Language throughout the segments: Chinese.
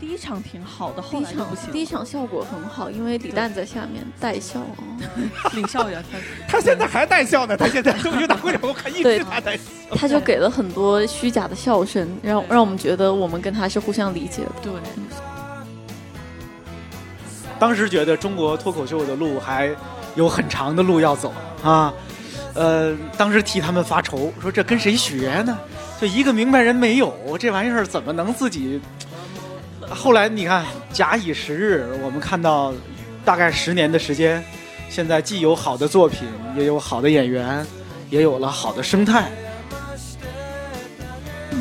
第一场挺好的，后第一场来就不。第一场效果很好，因为李诞在下面带笑啊。领笑也他他现在还带笑呢，他现在脱口秀大会上我看一对直他带笑。他就给了很多虚假的笑声，让让我们觉得我们跟他是互相理解的。对，当时觉得中国脱口秀的路还有很长的路要走啊，呃，当时替他们发愁，说这跟谁学呢？就一个明白人没有，这玩意儿怎么能自己？后来你看，假以时日，我们看到大概十年的时间，现在既有好的作品，也有好的演员，也有了好的生态。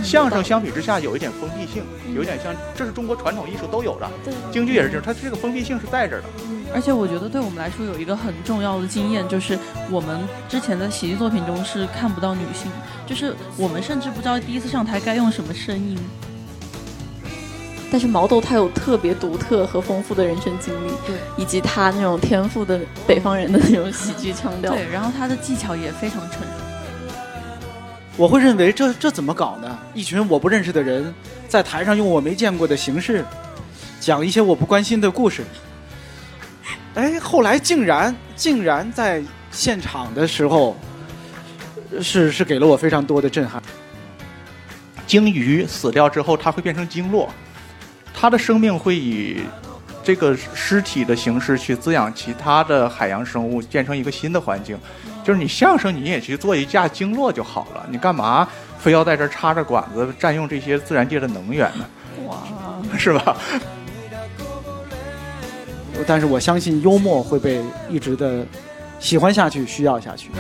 相声相比之下有一点封闭性，有一点像，这是中国传统艺术都有的，对，京剧也是这样，它这个封闭性是在这儿的。而且我觉得对我们来说有一个很重要的经验，就是我们之前的喜剧作品中是看不到女性，就是我们甚至不知道第一次上台该用什么声音。但是毛豆他有特别独特和丰富的人生经历，对，以及他那种天赋的北方人的那种喜剧腔调。对，然后他的技巧也非常成熟。我会认为这这怎么搞呢？一群我不认识的人在台上用我没见过的形式讲一些我不关心的故事。哎，后来竟然竟然在现场的时候，是是给了我非常多的震撼。鲸鱼死掉之后，它会变成鲸落，它的生命会以这个尸体的形式去滋养其他的海洋生物，建成一个新的环境。就是你相声你也去做一架经络就好了，你干嘛非要在这插着管子占用这些自然界的能源呢？哇，是吧？但是我相信幽默会被一直的喜欢下去，需要下去。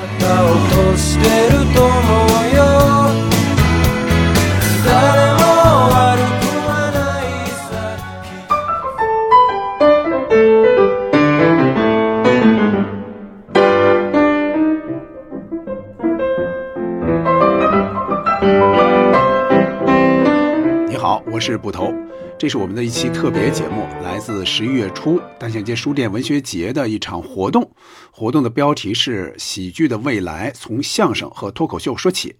是捕头，这是我们的一期特别节目，来自十一月初单向街书店文学节的一场活动。活动的标题是“喜剧的未来从相声和脱口秀说起”。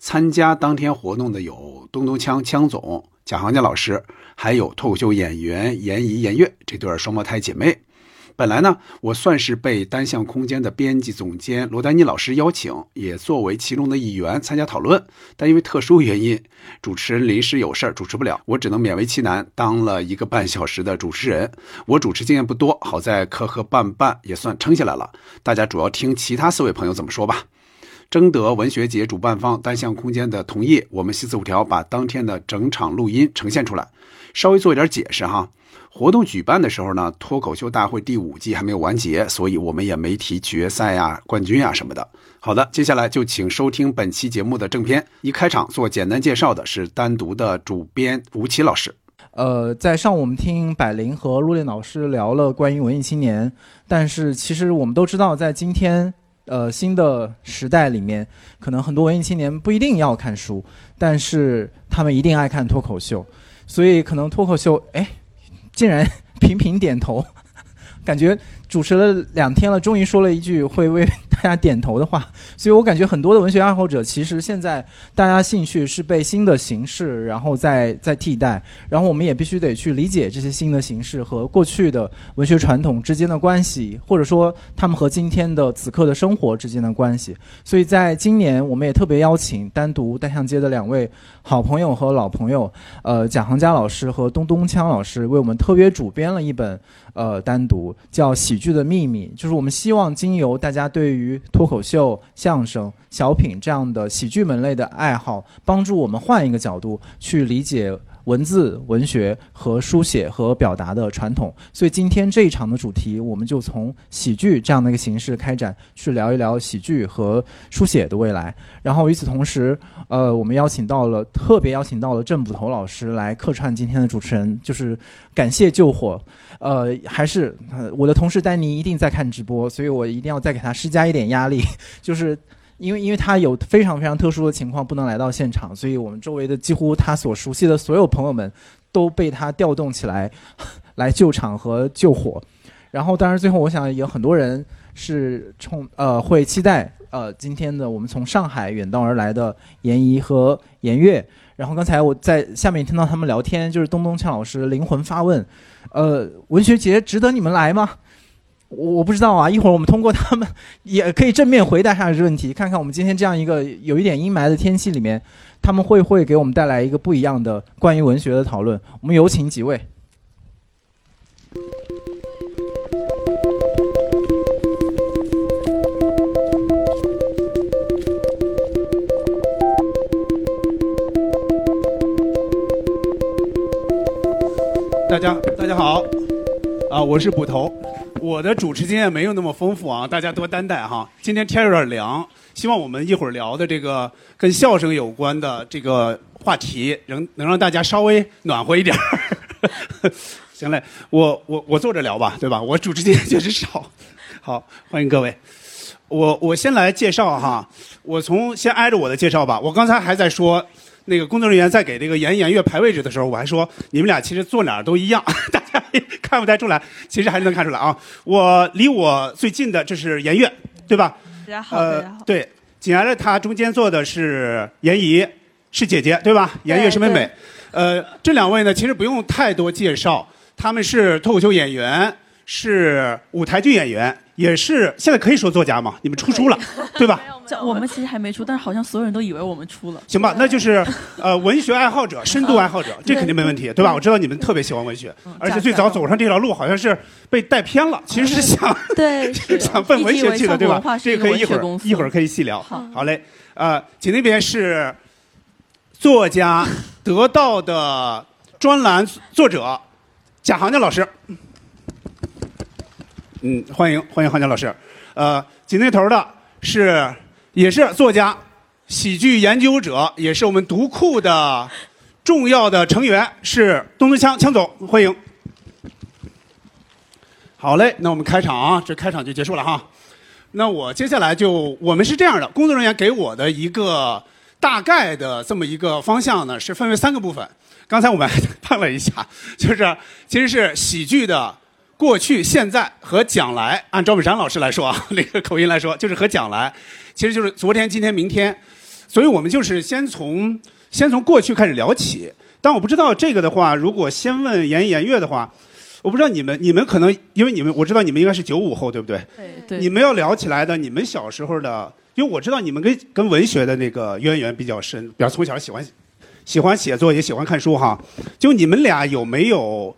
参加当天活动的有东东锵锵总、贾行家老师，还有脱口秀演员严怡、严悦这对双胞胎姐妹。本来呢，我算是被单向空间的编辑总监罗丹妮老师邀请，也作为其中的一员参加讨论。但因为特殊原因，主持人临时有事儿主持不了，我只能勉为其难当了一个半小时的主持人。我主持经验不多，好在磕磕绊绊也算撑下来了。大家主要听其他四位朋友怎么说吧。征得文学节主办方单向空间的同意，我们西四五条把当天的整场录音呈现出来。稍微做一点解释哈。活动举办的时候呢，脱口秀大会第五季还没有完结，所以我们也没提决赛呀、冠军啊什么的。好的，接下来就请收听本期节目的正片。一开场做简单介绍的是单独的主编吴奇老师。呃，在上午我们听百灵和陆烈老师聊了关于文艺青年，但是其实我们都知道，在今天呃新的时代里面，可能很多文艺青年不一定要看书，但是他们一定爱看脱口秀，所以可能脱口秀哎，竟然 频频点头，感觉主持了两天了，终于说了一句会为大家点头的话，所以我感觉很多的文学爱好者其实现在大家兴趣是被新的形式然后再再替代，然后我们也必须得去理解这些新的形式和过去的文学传统之间的关系，或者说他们和今天的此刻的生活之间的关系。所以在今年，我们也特别邀请单独单向街的两位好朋友和老朋友，呃，贾行家老师和东东锵老师为我们特别主编了一本呃单独叫《喜剧的秘密》，就是我们希望经由大家对于脱口秀、相声、小品这样的喜剧门类的爱好，帮助我们换一个角度去理解。文字、文学和书写和表达的传统，所以今天这一场的主题，我们就从喜剧这样的一个形式开展，去聊一聊喜剧和书写的未来。然后与此同时，呃，我们邀请到了特别邀请到了郑捕头老师来客串今天的主持人，就是感谢救火。呃，还是、我的同事丹尼一定在看直播，所以我一定要再给他施加一点压力，就是。因为因为他有非常非常特殊的情况不能来到现场，所以我们周围的几乎他所熟悉的所有朋友们都被他调动起来，来救场和救火。然后，当然最后我想有很多人是冲呃会期待呃今天的我们从上海远道而来的严怡和严月。然后刚才我在下面听到他们聊天，就是东东呛老师灵魂发问，呃，文学节值得你们来吗？我不知道啊，一会儿我们通过他们也可以正面回答一下这个问题，看看我们今天这样一个有一点阴霾的天气里面，他们会不会给我们带来一个不一样的关于文学的讨论？我们有请几位。大家大家好，啊，我是捕头，我的主持经验没有那么丰富啊，大家多担待哈。今天天有点凉，希望我们一会儿聊的这个跟笑声有关的这个话题，能能让大家稍微暖和一点儿。行嘞，我我我坐着聊吧，对吧？我主持经验确实少。好，欢迎各位。我我先来介绍哈，我从先挨着我的介绍吧。我刚才还在说。那个工作人员在给这个严颜悦排位置的时候，我还说你们俩其实坐哪儿都一样，大家看不太出来，其实还是能看出来啊。我离我最近的这是颜悦，对吧？大家好，大家好。对，紧挨着他中间坐的是严怡，是姐姐，对吧？颜悦是妹妹。呃，这两位呢，其实不用太多介绍，他们是脱口秀演员，是舞台剧演员。也是现在可以说作家嘛？你们出书了，对 吧？我们其实还没出，但是好像所有人都以为我们出了。行吧，那就是呃，文学爱好者、深度爱好者，这肯定没问题，对吧？我知道你们特别喜欢文学，而且最早走上这条路好像是被带偏了，其实是想对 想奔文学去的，对吧？这个可以一会儿一会儿可以细聊。好嘞，呃，请那边是作家得到的专栏作者贾行家老师。嗯，欢迎欢迎郝佳老师，呃，紧那头的是也是作家、喜剧研究者，也是我们读库的重要的成员，是东东锵锵总，欢迎。好嘞，那我们开场啊，这开场就结束了哈。那我接下来就我们是这样的，工作人员给我的一个大概的这么一个方向呢，是分为三个部分。刚才我们 碰了一下，就是其实是喜剧的。过去、现在和将来，按赵本山老师来说啊，那个口音来说，就是和将来，其实就是昨天、今天、明天。所以我们就是先从先从过去开始聊起。但我不知道这个的话，如果先问颜颜悦的话，我不知道你们你们可能因为你们我知道你们应该是九五后，对不对？对对。你们要聊起来的，你们小时候的，因为我知道你们跟跟文学的那个渊源比较深，比较从小喜欢喜欢写作，也喜欢看书哈。就你们俩有没有？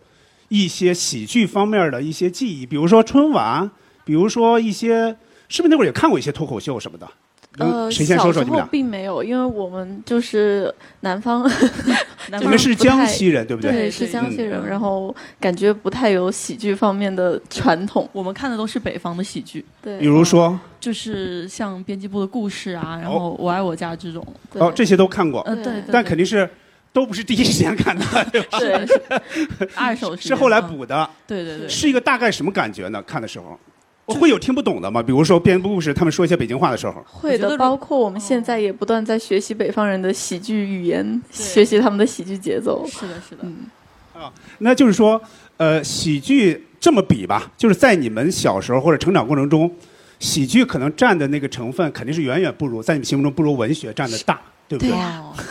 一些喜剧方面的一些记忆，比如说春晚，比如说一些，是不是那会儿也看过一些脱口秀什么的？呃，谁先说说你们俩？并没有，因为我们就是南方，你们是江西人对不对？对，是江西人，然后感觉不太有喜剧方面的传统。我们看的都是北方的喜剧，对，比如说，就是像编辑部的故事啊，然后我爱我家这种。哦，这些都看过，嗯，对，但肯定是。都不是第一时间看的，对吧？是二手是后来补的。对对对，是一个大概什么感觉呢？看的时候，会有听不懂的吗？比如说编故事，他们说一些北京话的时候，会的。包括我们现在也不断在学习北方人的喜剧语言，学习他们的喜剧节奏。是的，是的。嗯，啊，那就是说，呃，喜剧这么比吧，就是在你们小时候或者成长过程中，喜剧可能占的那个成分肯定是远远不如在你们心目中不如文学占的大。对不对？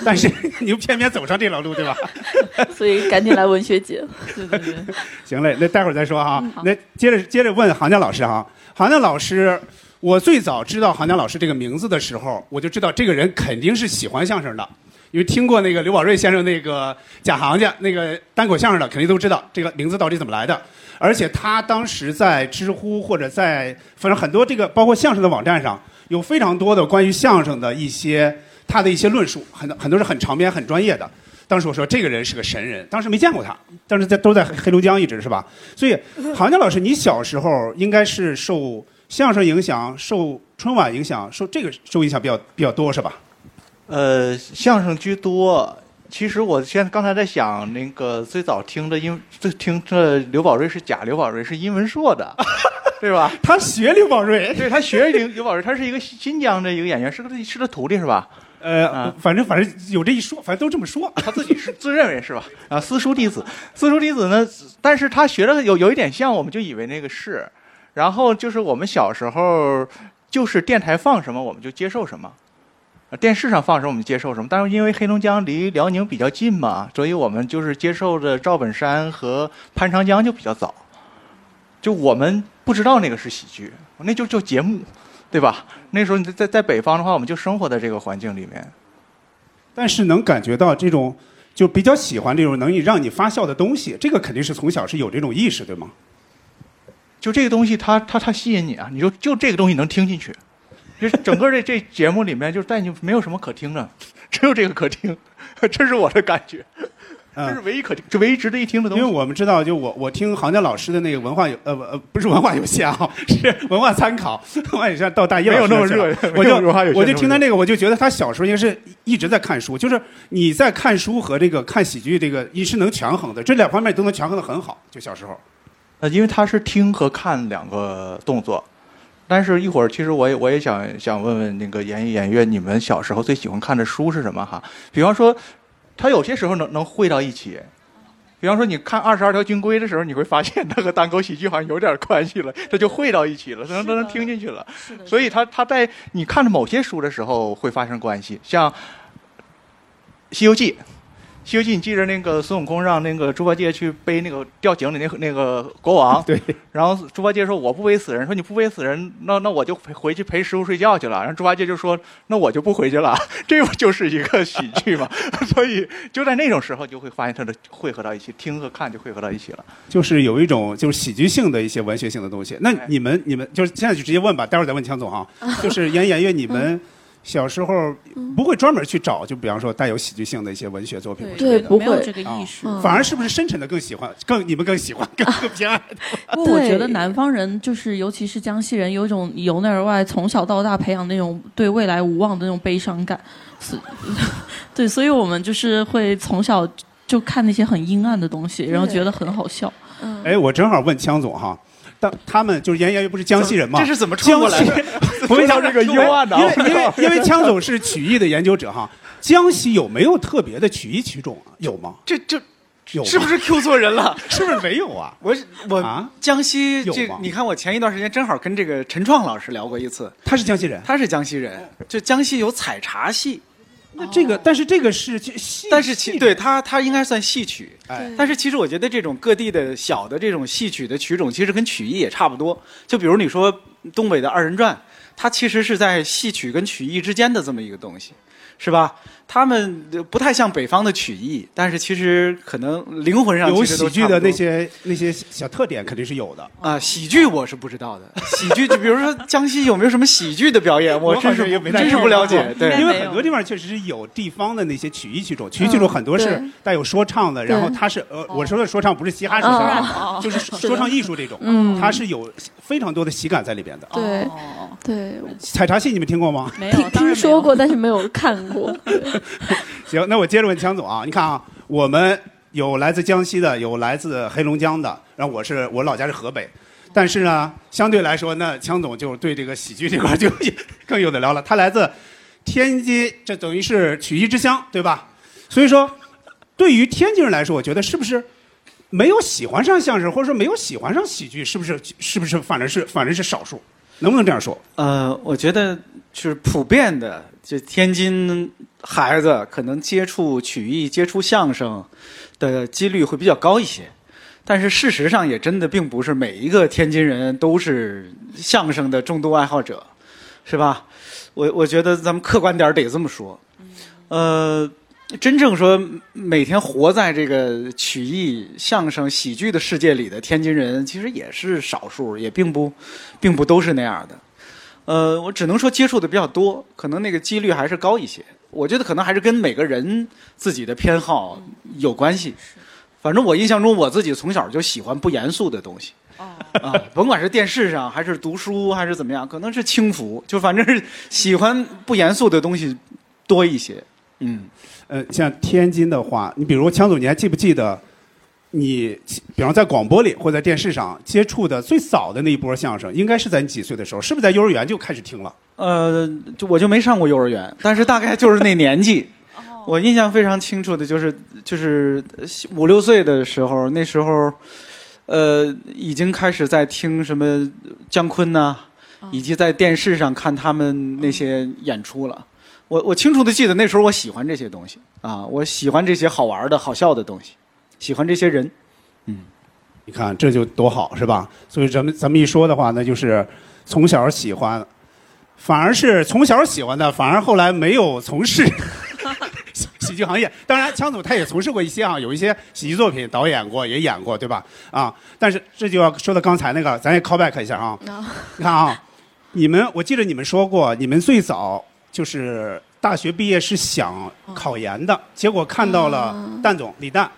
但是 你又偏偏走上这条路，对吧？所以赶紧来文学节。对对对。行嘞，那待会儿再说哈。那接着接着问杭江老师哈，杭江老师，我最早知道杭江老师这个名字的时候，我就知道这个人肯定是喜欢相声的，因为听过那个刘宝瑞先生那个讲行家那个单口相声的，肯定都知道这个名字到底怎么来的。而且他当时在知乎或者在反正很多这个包括相声的网站上有非常多的关于相声的一些。他的一些论述很很多是很长篇、很专业的。当时我说这个人是个神人，当时没见过他，但是在都在黑龙江一直是吧？所以，杭江老师，你小时候应该是受相声影响、受春晚影响、受这个受影响比较比较多是吧？呃，相声居多。其实我现在刚才在想，那个最早听的英，听这刘宝瑞是假刘宝瑞，是英文硕的，对吧？他学刘宝瑞，对他学刘刘宝瑞，他是一个新疆的一个演员，是个是他徒弟是吧？呃，反正反正有这一说，反正都这么说，他自己是自认为是吧？啊，私塾弟子，私塾弟子呢？但是他学的有有一点像，我们就以为那个是。然后就是我们小时候，就是电台放什么我们就接受什么，呃电视上放什么我们就接受什么。但是因为黑龙江离辽宁比较近嘛，所以我们就是接受的赵本山和潘长江就比较早。就我们不知道那个是喜剧，那就叫节目，对吧？那时候你在在在北方的话，我们就生活在这个环境里面。但是能感觉到这种就比较喜欢这种能让你发笑的东西，这个肯定是从小是有这种意识，对吗？就这个东西它，它它吸引你啊！你就就这个东西能听进去，就是整个这这节目里面，就是带你没有什么可听的，只有这个可听，这是我的感觉，这是唯一可听，这唯一值得一听的东西。因为我们知道，就我我听杭江老师的那个文化有呃呃不是文化有限啊，是文化参考，文化有限到大一没有那么热 我就我就听他那个，我就觉得他小时候应该是一直在看书，就是你在看书和这个看喜剧这个你是能权衡的，这两方面都能权衡的很好，就小时候。呃，因为他是听和看两个动作，但是一会儿其实我也我也想想问问那个演艺演乐，你们小时候最喜欢看的书是什么哈？比方说，它有些时候能能汇到一起。比方说，你看《二十二条军规》的时候，你会发现它和单口喜剧好像有点关系了，它就汇到一起了，它能它能听进去了。所以它它在你看着某些书的时候会发生关系，像《西游记》。《西游记》，你记着那个孙悟空让那个猪八戒去背那个掉井里那个那个国王，对，然后猪八戒说我不背死人，说你不背死人，那那我就回回去陪师傅睡觉去了。然后猪八戒就说那我就不回去了，这不就是一个喜剧嘛？所以就在那种时候就会发现它的汇合到一起，听和看就汇合到一起了。就是有一种就是喜剧性的一些文学性的东西。那哎你们你们就是现在就直接问吧，待会儿再问强总哈。就是演演乐，你们小时候不会专门去找，就比方说带有喜剧性的一些文学作品，对不会没有这个意识。嗯反而是不是深沉的更喜欢，更你们更喜欢，更更偏爱？不过我觉得南方人就是，尤其是江西人，有一种由内而外从小到大培养那种对未来无望的那种悲伤感，是，对，所以我们就是会从小就看那些很阴暗的东西，然后觉得很好笑。嗯，哎，我正好问枪总哈，当他们就是演演乐不是江西人吗？这是怎么穿过来的？我问一下这个幽暗的啊因为因为因为枪总是曲艺的研究者哈，江西有没有特别的曲艺曲种啊？有吗？这这有是不是 Q 错人了？是不是没有啊？我我啊江西有吗，这你看我前一段时间正好跟这个陈创老师聊过一次，他是江西人，他是江西人，就江西有采茶戏，那这个但是这个是戏，但是其对他他应该算戏曲，哎但是其实我觉得这种各地的小的这种戏曲的曲种，其实跟曲艺也差不多。就比如你说东北的二人转，它其实是在戏曲跟曲艺之间的这么一个东西，是吧？他们呃不太像北方的曲艺，但是其实可能灵魂上有喜剧的那些那些小特点肯定是有的。啊，喜剧我是不知道的。喜剧，就比如说江西有没有什么喜剧的表演，我真是好像也没太真是不了解。对因为很多地方确实是有地方的那些曲艺剧种，曲艺剧种很多是带有说唱的，然后对它是呃，我说的说唱不是嘻哈说唱啊，就是说唱艺术这种，嗯它是有非常多的喜感在里边的。对哦对，采茶戏你们听过吗？没有，听当然没有听说过，但是没有看过。行，那我接着问强总啊，你看啊，我们有来自江西的，有来自黑龙江的，然后我是我老家是河北，但是呢，相对来说，那强总就对这个喜剧这块就更有的聊了。他来自天津，这等于是曲艺之乡，对吧？所以说，对于天津人来说，我觉得是不是没有喜欢上相声，或者说没有喜欢上喜剧，是不是是不是反正是反正是少数？能不能这样说？呃，我觉得是普遍的，就天津孩子可能接触曲艺、接触相声的几率会比较高一些。但是事实上，也真的并不是每一个天津人都是相声的重度爱好者，是吧？我我觉得咱们客观点得这么说，呃，真正说每天活在这个曲艺、相声、喜剧的世界里的天津人，其实也是少数，也并不，并不都是那样的。呃，我只能说接触的比较多，可能那个几率还是高一些。我觉得可能还是跟每个人自己的偏好有关系。反正我印象中，我自己从小就喜欢不严肃的东西。啊，甭管是电视上还是读书还是怎么样，可能是轻浮，就反正是喜欢不严肃的东西多一些。嗯，呃，像天津的话，你比如强总，你还记不记得你，比方在广播里或在电视上接触的最早的那一波相声，应该是在你几岁的时候？是不是在幼儿园就开始听了？呃，就我就没上过幼儿园，但是大概就是那年纪。我印象非常清楚的就是，就是五六岁的时候，那时候，呃，已经开始在听什么姜昆呐、以及在电视上看他们那些演出了。我我清楚的记得那时候我喜欢这些东西啊，我喜欢这些好玩的好笑的东西，喜欢这些人。嗯你看这就多好是吧？所以咱们咱们一说的话，那就是从小喜欢，反而是从小喜欢的，反而后来没有从事喜 喜剧行业。当然，枪总他也从事过一些啊，有一些喜剧作品导演过，也演过，对吧？啊，但是这就要说到刚才那个，咱也 call back 一下啊。你看啊，你们我记得你们说过，你们最早就是大学毕业是想考研的，结果看到了蛋总李诞，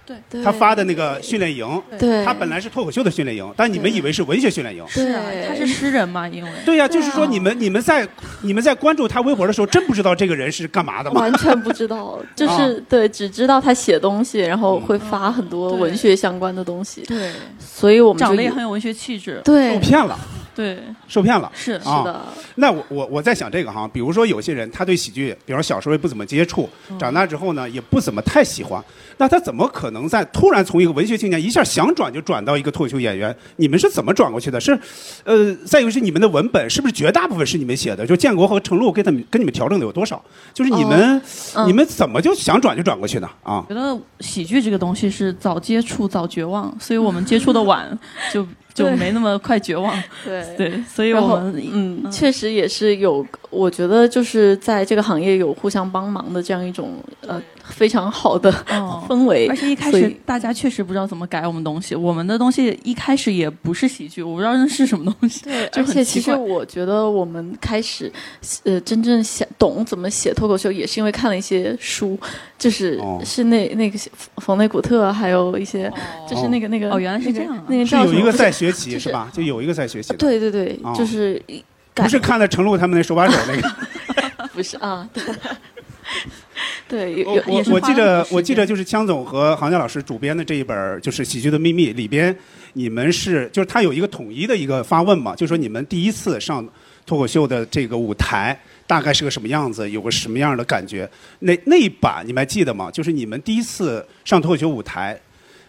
他发的那个训练营，对。他本来是脱口秀的训练营，但你们以为是文学训练营。是啊，他是诗人嘛，因为。对呀、就是说你们你们在你们在关注他微博的时候，真不知道这个人是干嘛的吗？完全不知道，就是、对，只知道他写东西，然后会发很多文学相关的东西，对，所以我们就长得也很有文学气质。对。受骗了，对，受骗了。是啊是的，那我我我在想这个哈，比如说有些人他对喜剧，比方说小时候也不怎么接触，长大之后呢也不怎么太喜欢，那他怎么可能在突然从一个文学青年一下想转就转到一个脱口秀演员？你们是怎么转过去的？是，呃，再一个是你们的文本是不是绝大部分是你们写的？就建国和程璐给他们跟你们调整的有多少？就是你们、嗯你们怎么就想转就转过去呢？啊？觉得喜剧这个东西是早接触早绝望，所以我们接触的晚，就就没那么快绝望。对。对，所以我们，嗯，确实也是有，我觉得就是在这个行业有互相帮忙的这样一种呃非常好的哦 氛围。而且一开始大家确实不知道怎么改我们东西，我们的东西一开始也不是喜剧，我不知道那是什么东西。对，而且其实我觉得我们开始，呃，真正想懂怎么写脱口秀，也是因为看了一些书，就是、哦。是那那个冯内古特，还有一些、就是那个那个哦原来是这样啊。那个是叫有一个在学习就是是吧？就有一个在学习的，对对对，哦。就是改不是看了程璐他们那手把手那个。不是啊，对。对，有我有我我记得我记得就是枪总和杭江老师主编的这一本就是《喜剧的秘密》里边，你们是就是他有一个统一的一个发问嘛，就说你们第一次上脱口秀的这个舞台大概是个什么样子，有个什么样的感觉？那那一版你们还记得吗？就是你们第一次上脱口秀舞台，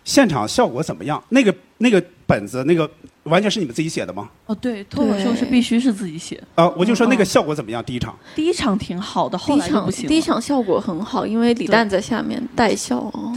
现场效果怎么样？那个那个本子那个完全是你们自己写的吗？哦，对，脱口秀是必须是自己写。啊、我就说那个嗯效果怎么样？第一场第一场挺好的，后第一场来就不行了。第一场效果很好，因为李诞在下面带笑哦，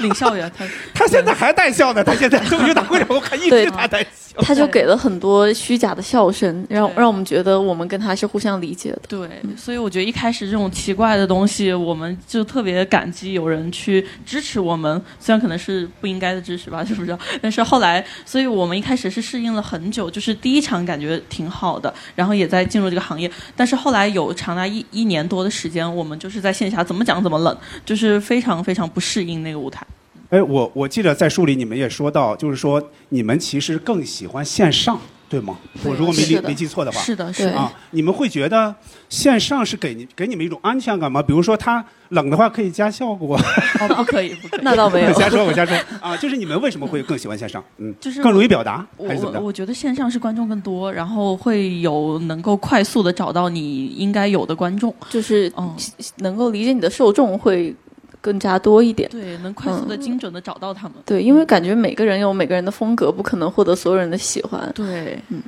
领校园，他 他现在还带笑呢，他现在脱口秀大会上我看一直对他带笑。他就给了很多虚假的笑声，让对让我们觉得我们跟他是互相理解的。对，所以我觉得一开始这种奇怪的东西，我们就特别感激有人去支持我们，虽然可能是不应该的支持吧，是不是？但是后来，所以我们一开始是适应了很久，就是第一场感觉挺好的，然后也在进入这个行业，但是后来有长达一一年多的时间，我们就是在线下怎么讲怎么冷，就是非常非常不适应那个舞台。哎，我我记得在书里你们也说到，就是说你们其实更喜欢线上，对吗？我如果没记没记错的话，是的，是的。啊，你们会觉得线上是给你给你们一种安全感吗？比如说它冷的话可以加效果，哦，不可以，不可以。那倒没有 我，瞎说，我瞎说啊，就是你们为什么会更喜欢线上？嗯，就是更容易表达还是怎么着？我我觉得线上是观众更多，然后会有能够快速的找到你应该有的观众，就是嗯，能够理解你的受众会更加多一点。对，能快速的、嗯精准的找到他们。对，因为感觉每个人有每个人的风格，不可能获得所有人的喜欢。对，嗯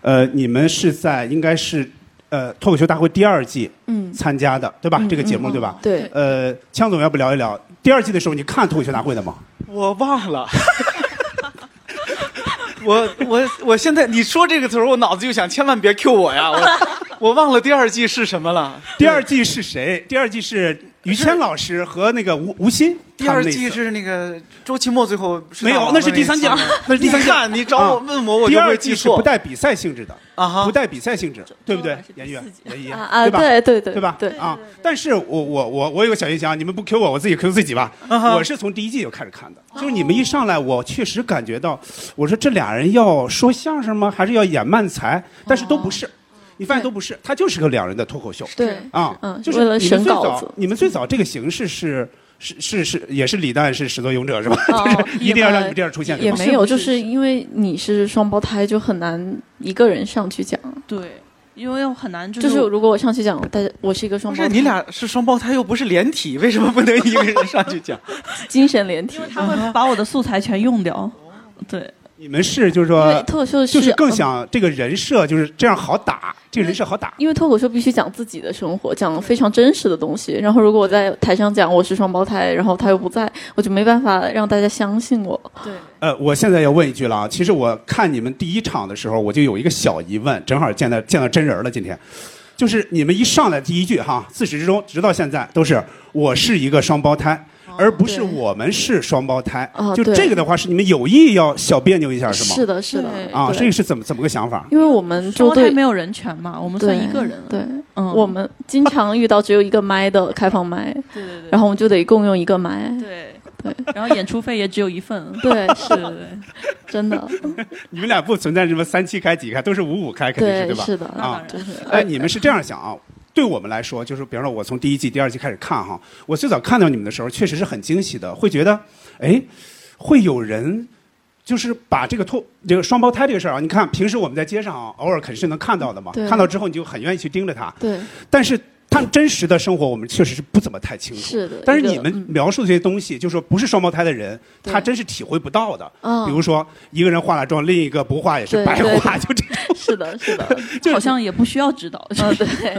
呃，你们是在应该是呃脱口秀大会第二季嗯，参加的，对吧？嗯这个节目嗯对吧？对，呃，枪总要不聊一聊第二季的时候，你看脱口秀大会的吗？我忘了。我我我现在你说这个词儿，我脑子就想，千万别 Q 我呀！我我忘了第二季是什么了。第二季是谁？第二季是于谦老师和那个吴吴昕。第二季是那个周奇墨最后没有 那是第三季那是第三季你看你找我啊问我，我第二季是不带比赛性质的，啊哈不。带比赛性质，对不对还是？第颜悦四季，颜悦，啊啊，对吧？对对对对吧？对，啊！但是我我我我有个小印象，你们不 Q 我，我自己 Q 自己吧。啊哈我是从第一季就开始看的，就是你们一上来，我确实感觉到，我说这俩人要说相声吗？还是要演慢才？但是都不是，你发现都不是，他就是个两人的脱口秀对，啊。嗯就是为了你们最审稿子早，你们最早这个形式是。是是是，也是李诞是始作俑者是吧？哦 就是一定要让你们这样出现，也没有，就是是因为你是双胞胎，就很难一个人上去讲。对，因为很难，就就是如果我上去讲，但是我是一个双胞胎，不是你俩是双胞胎，又不是连体，为什么不能一个人上去讲？精神连体因为。他会把我的素材全用掉。对，你们是就是说，脱口秀就是更嗯想这个人设就是这样好打，这个人设好打。因为脱口秀必须讲自己的生活，讲非常真实的东西。然后如果我在台上讲我是双胞胎，然后他又不在，我就没办法让大家相信我。对，呃，我现在要问一句了啊，其实我看你们第一场的时候，我就有一个小疑问，正好见到见到真人了，今天，就是你们一上来第一句哈，自始至终直到现在都是我是一个双胞胎。而不是我们是双胞胎，就这个的话，是你们有意要小别扭一下，是吗？是的，是的。啊，这个是怎么怎么个想法？因为我们双胞胎没有人权嘛，我们算一个人。对，嗯，我们经常遇到只有一个麦的开放麦，对对对，然后我们就得共用一个麦。对对，然后演出费也只有一份。对，是真的。你们俩不存在什么三七开几开，都是五五开，肯定是对，对吧？是的，啊，就是哎，你们是这样想啊？对我们来说，就是比方说，我从第一季、第二季开始看哈，我最早看到你们的时候，确实是很惊喜的，会觉得，哎，会有人就是把这个脱这个双胞胎这个事儿啊，你看平时我们在街上啊，偶尔肯定是能看到的嘛，看到之后你就很愿意去盯着他，对，但是他真实的生活我们确实是不怎么太清楚。是的。但是你们描述这些东西，就是说不是双胞胎的人，他真是体会不到的。嗯比如说一个人化了妆，另一个不化也是白化，就这种。是的，是的，就好像也不需要指导。嗯，对，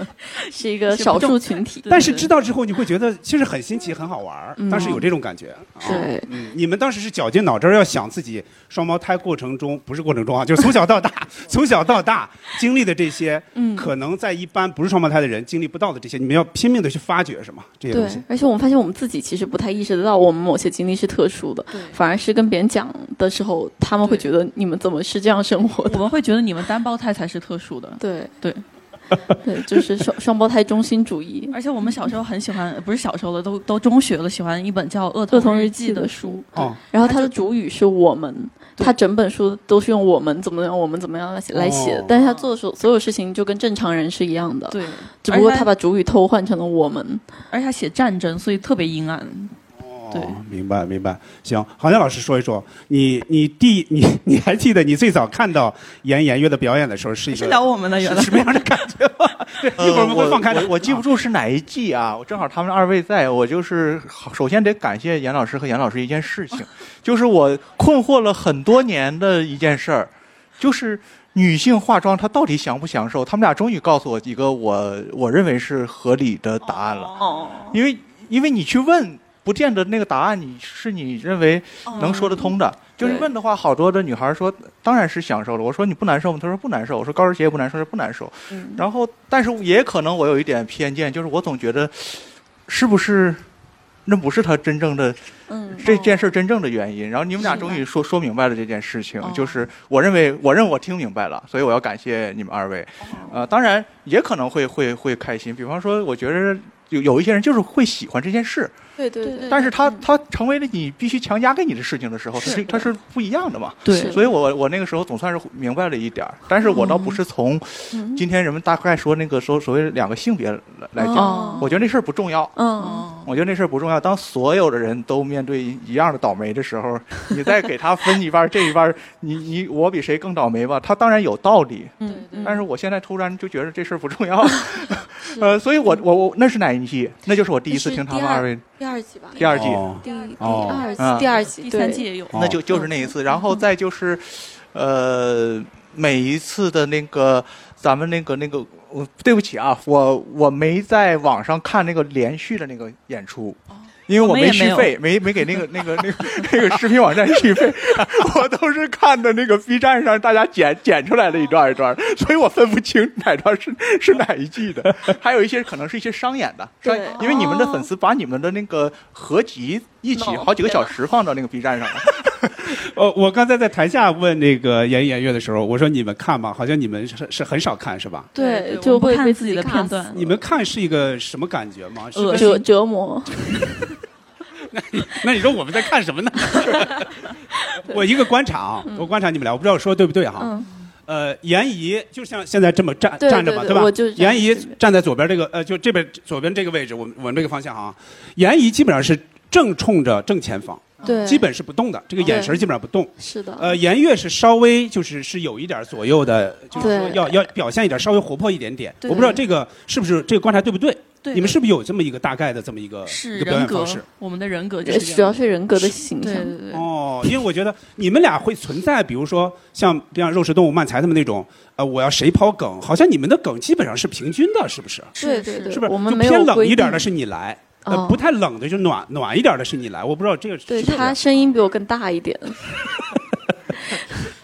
是一个 少数群体。但是知道之后，你会觉得其实很新奇、很好玩当时有这种感觉。啊对，嗯，你们当时是绞尽脑汁儿要想自己双胞胎过程中，不是过程中啊，就是从小到大，从小到大经历的这些，嗯可能在一般不是双胞胎的人经历不到的这些，你们要拼命的去发掘，是吗？这些东西对。，而且我们发现我们自己其实不太意识得到我们某些经历是特殊的，对反而是跟别人讲的时候，他们会觉得你们怎么是这样生活的？我们会觉得你们单胞 胎才是特殊的。对对 对，就是双双胞胎中心主义。而且我们小时候很喜欢，不是小时候了，都都中学了，喜欢一本叫《恶儿童日日记的的书。哦，然后它的主语是我们，对它整本书都是用我们怎么样，我们怎么样来写来写哦，但是他做的所所有事情就跟正常人是一样的，对，只不过他把主语偷换成了我们。而且他写战争，所以特别阴暗。对哦，明白明白。行，郝建老师说一说，你你第你你还记得你最早看到严颜悦的表演的时候是一个是聊我们的原来什么样的感觉吗？对，一会儿我们会放开的。呃我我记不住是哪一季啊，我正好他们二位在，我就是首先得感谢严老师和严老师一件事情，就是我困惑了很多年的一件事儿，就是女性化妆她到底享不享受？他们俩终于告诉我一个我我认为是合理的答案了，哦，因为因为你去问。不见得那个答案你是你认为能说得通的，就是问的话，好多的女孩说当然是享受了。我说你不难受吗？她说不难受。我说高跟鞋也不难受，她说不难受。嗯，然后，但是也可能我有一点偏见，就是我总觉得，是不是那不是他真正的嗯，这件事真正的原因？然后你们俩终于说说明白了这件事情哦，就是我认为我认为我听明白了，所以我要感谢你们二位。呃，当然也可能会会会开心，比方说，我觉得有有一些人就是会喜欢这件事，对对对，但是他他成为了你必须强加给你的事情的时候，他是是它是不一样的嘛。对所以我我那个时候总算是明白了一点儿，但是我倒不是从嗯今天人们大概说那个说所谓两个性别来来讲，哦我觉得那事儿不重要。嗯，哦，我觉得那事儿不重要。当所有的人都面对一样的倒霉的时候，你再给他分一半儿，这一半儿，你你我比谁更倒霉吧？他当然有道理，嗯嗯，但是我现在突然就觉得这事儿不重要。呃，所以我我我那是哪一季？那就是我第一次听他们二二位第二季吧，第二季，哦。第二季啊第二季第三季也有。哦。那就就是那一次，然后再就是，呃，每一次的那个咱们那个那个，我对不起啊，我我没在网上看那个连续的那个演出。因为我没续费，没没给那个那个那个那个视频网站续费，我都是看的那个 B 站上大家剪剪出来的一段一段，所以我分不清哪段是是哪一季的。还有一些可能是一些商演的，商对因为你们的粉丝把你们的那个合集一起好几个小时放到那个 B 站上了。呃，我刚才在台下问那个严颜悦的时候，我说你们看吗？好像你们是是很少看是吧？对，就会被看自己的片段你们看是一个什么感觉吗？是个折折磨，那你说我们在看什么呢？我一个观察啊，我观察你们俩，我不知道我说的对不对哈。嗯，呃，严怡就像现在这么站对站着嘛，吧对对我就是？站严怡站在左边这个呃，就这边左边这个位置，我们我们这个方向啊，严怡基本上是正冲着正前方，对，基本是不动的，这个眼神基本上不动。是的，呃，颜悦是稍微就是是有一点左右的，就是说要要表现一点稍微活泼一点点。我不知道这个是不是这个观察对不对？对你们是不是有这么一个大概的这么一个是一个表人格演方式？，我们的人格就是主要是人格的形象。对对对。哦，因为我觉得你们俩会存在，比如说像像肉食动物漫才他们那种，呃，我要谁抛梗，好像你们的梗基本上是平均的，是不是？对对对，是不是？我们没就偏冷一点的是你来，呃，哦不太冷的就暖暖一点的是你来。我不知道这个是对他声音比我更大一点，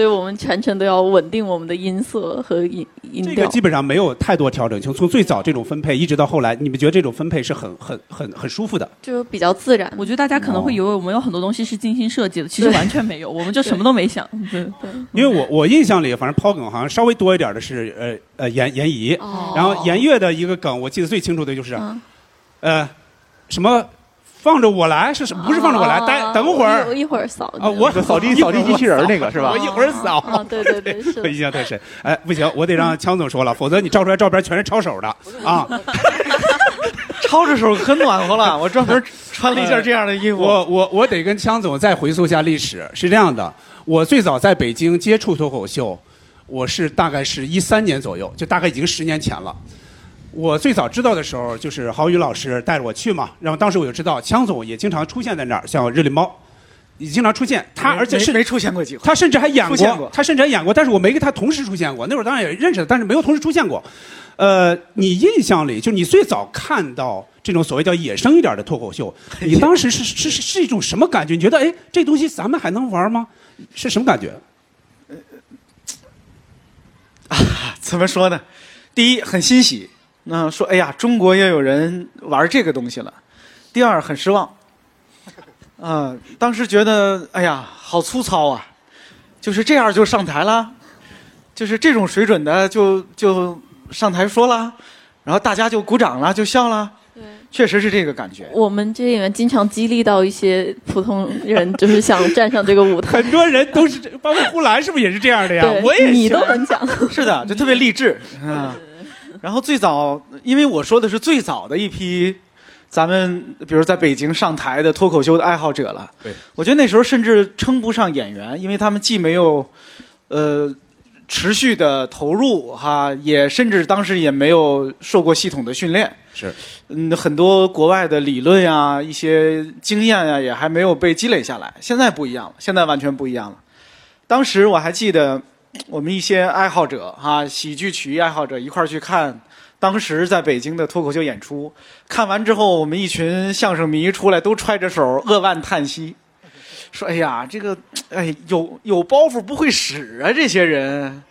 所以我们全程都要稳定我们的音色和音音调。这个基本上没有太多调整，从从最早这种分配一直到后来，你们觉得这种分配是很很很很舒服的？就比较自然。我觉得大家可能会以为我们有很多东西是精心设计的，其实完全没有，我们就什么都没想。对对。因为我我印象里，反正抛梗好像稍微多一点的是呃呃严严怡，哦然后严月的一个梗，我记得最清楚的就是，嗯呃，什么放着我来是什么？不是放着我来，待等会儿我一会儿扫啊，我扫地扫地机器人儿那个是吧我一会儿扫。啊，对对对，印象特深。哎，不行，我得让强总说了，否则你照出来照片全是抄手的啊。抄着手可暖和了，我专门穿了一件这样的衣服。我我我得跟枪总再回溯一下历史。是这样的，我最早在北京接触脱口秀，我是大概是一三年左右，就大概已经十年前了。我最早知道的时候，就是郝宇老师带着我去嘛，然后当时我就知道枪总也经常出现在那儿，像热力猫，也经常出现。他而且是没没出现过几回，他甚至还演过他甚至还演过，但是我没跟他同时出现过。那会儿当然也认识他，但是没有同时出现过。呃，你印象里，就你最早看到这种所谓叫野生一点的脱口秀，你 当时是是是是一种什么感觉？你觉得哎，这东西咱们还能玩吗？是什么感觉？啊 怎么说呢？第一，很欣喜，那、说哎呀，中国也有人玩这个东西了。第二，很失望，啊、当时觉得哎呀，好粗糙啊，就是这样就上台了，就是这种水准的就就上台说了，然后大家就鼓掌了，就笑了，确实是这个感觉。我们这些演员经常激励到一些普通人，就是想站上这个舞台。很多人都是这，包括呼兰是不是也是这样的呀？我也你都能讲。是的，就特别励志啊。然后最早，因为我说的是最早的一批，咱们比如在北京上台的脱口秀的爱好者了。对，我觉得那时候甚至称不上演员，因为他们既没有，呃。持续的投入哈，也甚至当时也没有受过系统的训练，是，嗯，很多国外的理论呀、一些经验呀，也还没有被积累下来。现在不一样了，现在完全不一样了。当时我还记得，我们一些爱好者哈、喜剧曲艺爱好者一块儿去看当时在北京的脱口秀演出。看完之后，我们一群相声迷出来都揣着手扼腕叹息，说：“哎呀，这个哎有有包袱不会使啊，这些人。”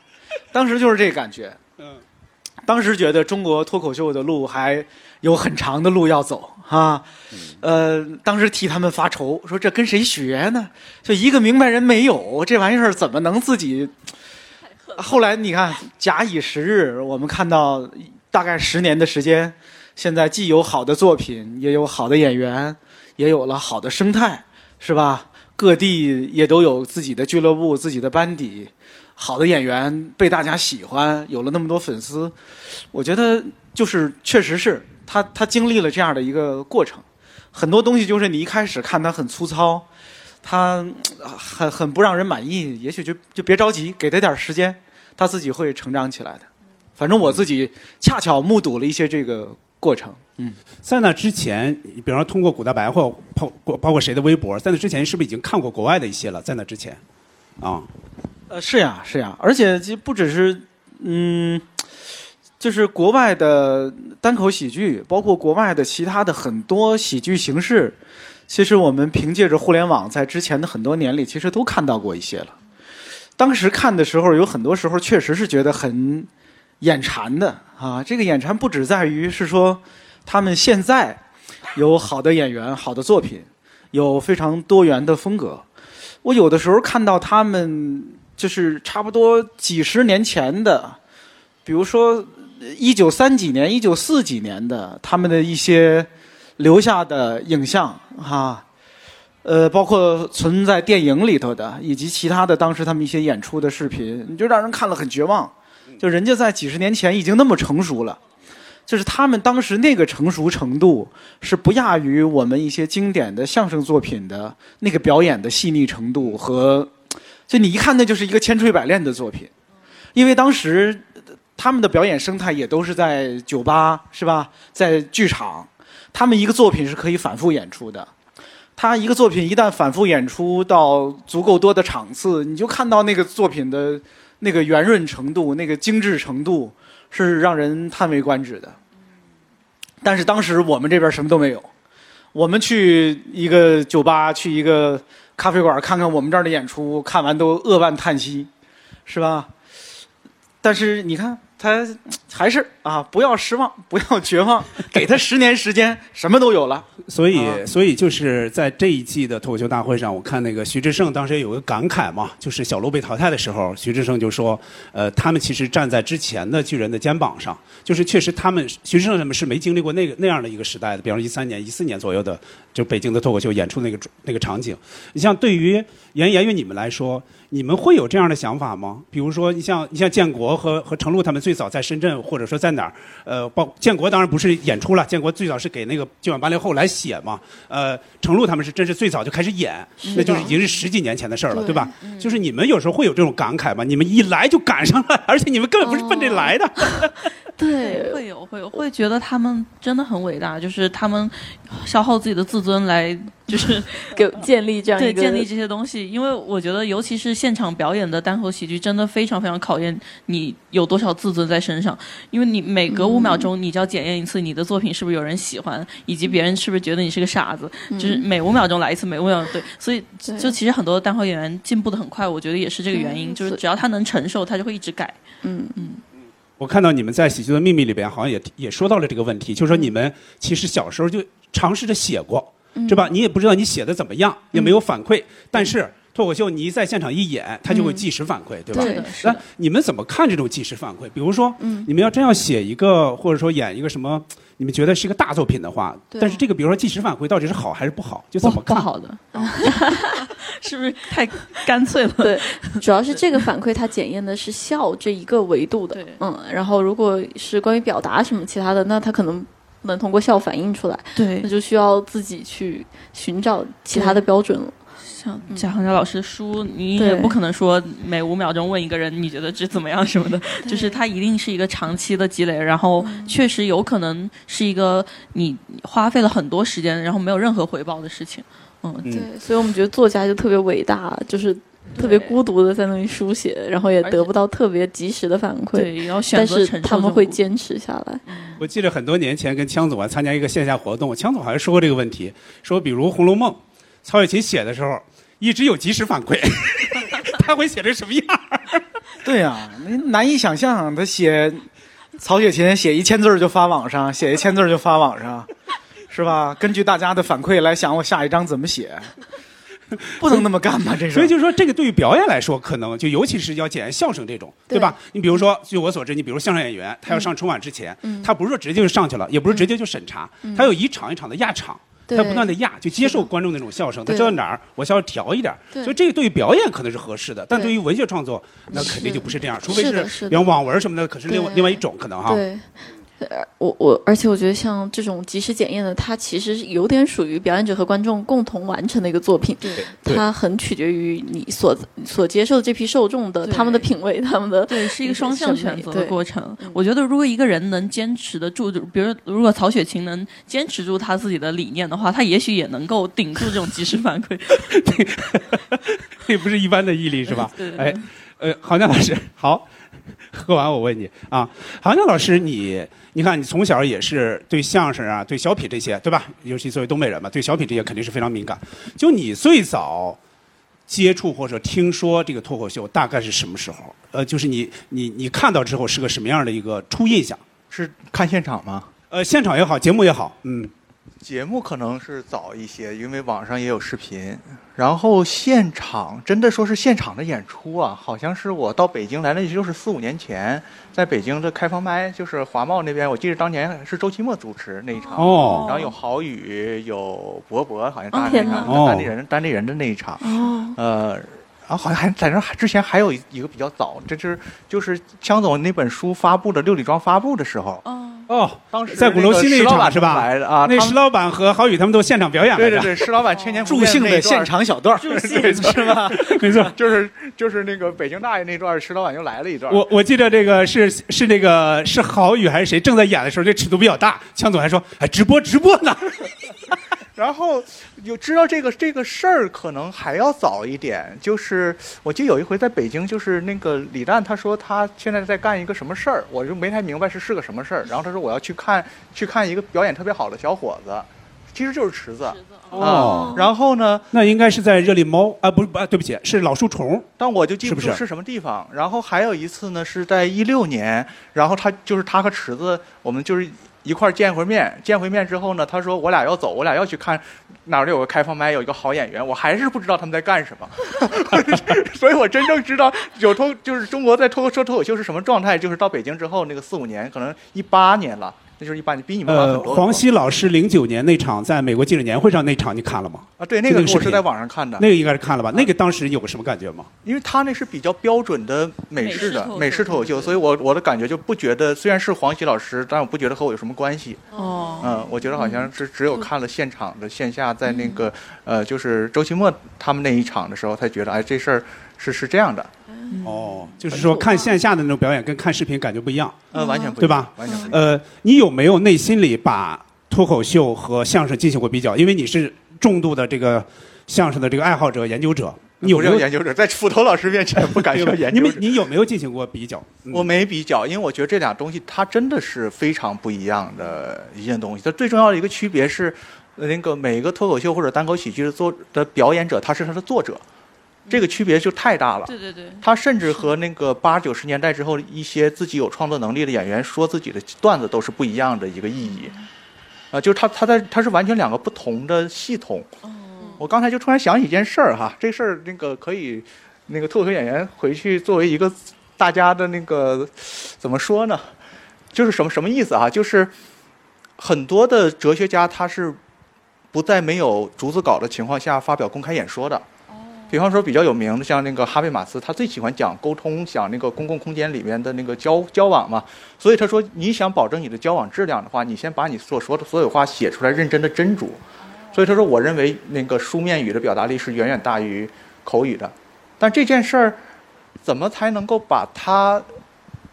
当时就是这个感觉。嗯，当时觉得中国脱口秀的路还有很长的路要走啊。呃，当时替他们发愁，说这跟谁学呢？就一个明白人没有，这玩意儿怎么能自己？后来你看，假以时日，我们看到大概十年的时间，现在既有好的作品，也有好的演员，也有了好的生态，是吧？各地也都有自己的俱乐部、自己的班底，好的演员被大家喜欢，有了那么多粉丝，我觉得就是确实是他他经历了这样的一个过程，很多东西就是你一开始看他很粗糙，他很很不让人满意，也许就就别着急，给他点时间，他自己会成长起来的。反正我自己恰巧目睹了一些这个过程，嗯。在那之前，比方说通过古大白或包括包括谁的微博，在那之前是不是已经看过国外的一些了？在那之前，啊，呃，是呀，是呀，而且其实不只是，嗯，就是国外的单口喜剧，包括国外的其他的很多喜剧形式，其实我们凭借着互联网，在之前的很多年里，其实都看到过一些了。当时看的时候，有很多时候确实是觉得很眼馋的啊。这个眼馋不只在于是说他们现在有好的演员、好的作品，有非常多元的风格。我有的时候看到他们就是差不多几十年前的，比如说一九三几年、一九四几年的他们的一些留下的影像哈、呃，包括存在电影里头的，以及其他的当时他们一些演出的视频，你就让人看了很绝望。就人家在几十年前已经那么成熟了，就是他们当时那个成熟程度是不亚于我们一些经典的相声作品的那个表演的细腻程度和，就你一看那就是一个千锤百炼的作品，因为当时他们的表演生态也都是在酒吧，是吧？在剧场，他们一个作品是可以反复演出的。他一个作品一旦反复演出到足够多的场次，你就看到那个作品的那个圆润程度、那个精致程度，是让人叹为观止的。但是当时我们这边什么都没有，我们去一个酒吧、去一个咖啡馆看看我们这儿的演出，看完都扼腕叹息，是吧？但是你看，他还是啊，不要失望，不要绝望，给他十年时间，什么都有了。所以，啊所以就是在这一季的脱口秀大会上，我看那个徐志胜当时有个感慨嘛，就是小鹿被淘汰的时候，徐志胜就说，呃，他们其实站在之前的巨人的肩膀上，就是确实他们徐志胜他们是没经历过那个那样的一个时代的，比方说一三年、一四年左右的，就北京的脱口秀演出那个那个场景。你像对于言言于你们来说，你们会有这样的想法吗？比如说，你像你像建国和和程璐他们最早在深圳，或者说在哪儿？呃，包建国当然不是演出了，建国最早是给那个今晚八零后来写嘛。呃，程璐他们是真是最早就开始演，那就是已经是十几年前的事儿了，对对吧？就是你们有时候会有这种感慨吗？你们一来就赶上了，而且你们根本不是奔这来的。对，会有会有会觉得他们真的很伟大，就是他们消耗自己的自尊来，就是 给建立这样一个对建立这些东西。因为我觉得，尤其是现场表演的单口喜剧，真的非常非常考验你有多少自尊在身上。因为你每隔五秒钟，你就要检验一次你的作品是不是有人喜欢，以及别人是不是觉得你是个傻子。就是每五秒钟来一次，每五秒对，所以就其实很多单口演员进步的很快，我觉得也是这个原因，嗯就是只要他能承受，他就会一直改。嗯我看到你们在《喜剧的秘密》里边好像也也说到了这个问题，就是说你们其实小时候就尝试着写过，是吧？你也不知道你写的怎么样，也没有反馈，但是脱口秀你一在现场一演，他就会即时反馈，对吧？对的，是那。你们怎么看这种即时反馈？比如说，你们要真要写一个，或者说演一个什么，你们觉得是一个大作品的话，对但是这个比如说即时反馈到底是好还是不好，就怎么看？不好的，是不是太干脆了？对，主要是这个反馈它检验的是笑这一个维度的对，嗯，然后如果是关于表达什么其他的，那它可能不能通过笑反映出来，对那就需要自己去寻找其他的标准了。像贾行家老师的书，你也不可能说每五秒钟问一个人你觉得这怎么样什么的，就是它一定是一个长期的积累，然后确实有可能是一个你花费了很多时间，然后没有任何回报的事情。嗯，嗯。对，所以我们觉得作家就特别伟大，就是特别孤独的在那里书写，然后也得不到特别及时的反馈，对，要选但是他们会坚持下来。我记得很多年前跟枪总啊参加一个线下活动，枪总好像说过这个问题，说比如《红楼梦》，曹雪芹写的时候一直有及时反馈，他会写成什么样？对呀、那难以想象，他写曹雪芹写一千字儿就发网上，写一千字儿就发网上，是吧？根据大家的反馈来想，我下一章怎么写，不能那么干吧？这所以就是说，这个对于表演来说，可能就尤其是要检验相声这种，对对吧？你比如说，据我所知，你比如相声演员，他要上春晚之前，他不是说直接就上去了，也不是直接就审查，他有一场一场的压场。对。他不断的压，就接受观众那种笑声，他对。知道哪儿我需要调一点儿，所以这个对于表演可能是合适的，但对。对于文学创作，那肯定就不是这样，除非是比方网文什么的，可是另外另外一种可能哈。对，呃我我而且我觉得像这种即时检验的，它其实有点属于表演者和观众共同完成的一个作品。对对它很取决于你所所接受的这批受众的他们的品味，他们的对，是一个双向选择的过程。我觉得，如果一个人能坚持得住，比如如果曹雪芹能坚持住他自己的理念的话，他也许也能够顶住这种及时反馈。这不是一般的毅力是吧？对对哎，呃，郝江老师，好，喝完我问你啊，郝江老师你，你看你从小也是对相声啊、对小品这些，对吧？尤其作为东北人嘛，对小品这些肯定是非常敏感。就你最早接触或者听说这个脱口秀，大概是什么时候？呃，就是你你你看到之后是个什么样的一个初印象？是看现场吗？呃，现场也好，节目也好，嗯，节目可能是早一些，因为网上也有视频。然后现场真的说是现场的演出啊，好像是我到北京来，那也就是四五年前，在北京的开放麦，就是华贸那边，我记得当年是周奇墨主持那一场。哦然后有郝宇，有博博，好像大那场，哦单立人单立人的那一场。哦，呃，然后好像还在那之前还有一一个比较早，这是就是江总那本书发布的六里庄发布的时候，哦，哦，当时在鼓楼西那场是吧？来的啊，那石老板和郝宇他们都现场表演来着。对对对，石老板千年 不助兴的现场小段儿，对是吧？没错。就是就是那个北京大爷那段，石老板又来了一段。我我记得这个是是那个是郝宇还是谁正在演的时候，这尺度比较大。江总还说：“哎，直播直播呢。然后有知道这个这个事儿，可能还要早一点。就是我记得有一回在北京，就是那个李诞他说他现在在干一个什么事儿，我就没太明白是是个什么事儿。然后他说我要去看去看一个表演特别好的小伙子，其实就是池子。”哦，然后呢，那应该是在热力猫啊，不是不，啊对不起，是老树虫。但我就记不住是什么地方。然后还有一次呢，是在一六年，然后他就是他和池子，我们就是一块见回面。见回面之后呢，他说我俩要走，我俩要去看哪里有个开放麦，有一个好演员。我还是不知道他们在干什么，所以我真正知道有脱就是中国在脱口说脱口秀是什么状态，就是到北京之后那个四五年，可能一八年了，那就是一八年，比你们晚很呃，多呃。黄西老师零九年那场在美国记者年会上那场你看了吗？啊，对，那个我是在网上看的。那个应该是看了吧？那个当时有个什么感觉吗？因为他那是比较标准的美式的美美式脱口秀式脱口秀，所以我我的感觉就不觉得，虽然是黄西老师，但我不觉得和我有什么关系。哦，嗯，我觉得好像是只有看了现场的线下，在那个呃，就是周奇墨他们那一场的时候，才觉得哎，这事儿是是这样的，哦，就是说看线下的那种表演跟看视频感觉不一样。呃，完全不一样对吧完全不一样。呃，你有没有内心里把脱口秀和相声进行过比较？因为你是重度的这个相声的这个爱好者、研究者，你有不没有研究者，在斧头老师面前不敢说研你们究者。你有没有进行过比较？嗯我没比较，因为我觉得这俩东西它真的是非常不一样的一件东西。它最重要的一个区别是，呃那个每个脱口秀或者单口喜剧的作的表演者，他是他的作者，这个区别就太大了。对对对，他甚至和那个八九十年代之后一些自己有创作能力的演员说自己的段子都是不一样的一个意义，啊，就是他他在他是完全两个不同的系统。我刚才就突然想起一件事儿哈，这事儿那个可以，那个脱口秀演员回去作为一个大家的那个怎么说呢？就是什么什么意思啊？就是很多的哲学家他是不在没有逐字稿的情况下发表公开演说的。比方说比较有名的，像那个哈贝马斯，他最喜欢讲沟通，讲那个公共空间里面的那个交交往嘛。所以他说，你想保证你的交往质量的话，你先把你所说的所有话写出来，认真的斟酌。所以他说，我认为那个书面语的表达力是远远大于口语的。但这件事儿，怎么才能够把它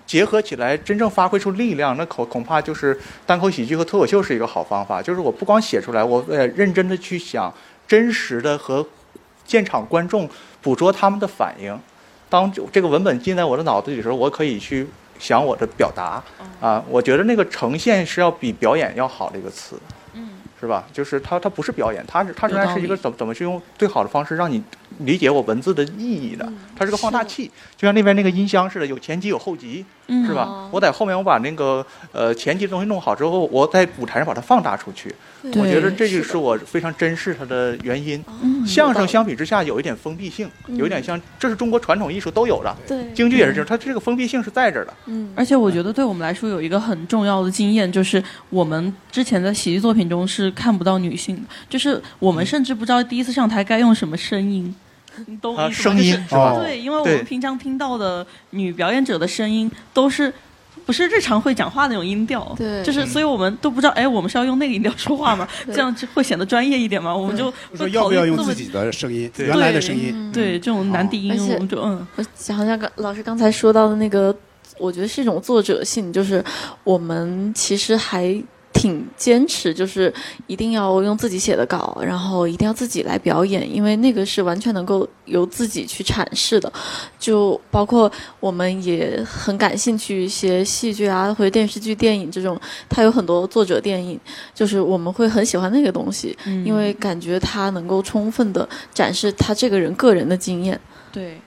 结合起来，真正发挥出力量？那恐恐怕就是单口喜剧和脱口秀是一个好方法。就是我不光写出来，我呃认真的去想，真实的和现场观众捕捉他们的反应。当这个文本进在我的脑子里的时候，我可以去想我的表达啊。我觉得那个呈现是要比表演要好的一个词。是吧？就是它，它不是表演，它是它仍然是一个怎么怎么去用最好的方式让你理解我文字的意义的。它是个放大器，就像那边那个音箱似的，有前级有后级，是吧？我在后面我把那个呃前期的东西弄好之后，我在舞台上把它放大出去。我觉得这就是我非常珍视它的原因。相声相比之下有一点封闭性，有一点像这是中国传统艺术都有的。对京剧也是这样，它这个封闭性是在这儿的。嗯，而且我觉得对我们来说有一个很重要的经验，就是我们之前在喜剧作品中是看不到女性的，就是我们甚至不知道第一次上台该用什么声音。你懂我啊意思吗？声音就是吧对，因为我们平常听到的女表演者的声音都是。不是日常会讲话那种音调，对就是所以我们都不知道，哎，我们是要用那个音调说话吗？这样就会显得专业一点吗？我们就我说要不要用自己的声音，对原来的声音？对这种男低音而，且我们就嗯，我想想刚老师刚才说到的那个，我觉得是一种作者性，就是我们其实还挺坚持，就是一定要用自己写的稿，然后一定要自己来表演，因为那个是完全能够由自己去阐释的。就包括我们也很感兴趣一些戏剧啊，或者电视剧、电影这种，它有很多作者电影，就是我们会很喜欢那个东西，嗯因为感觉它能够充分的展示他这个人个人的经验。对，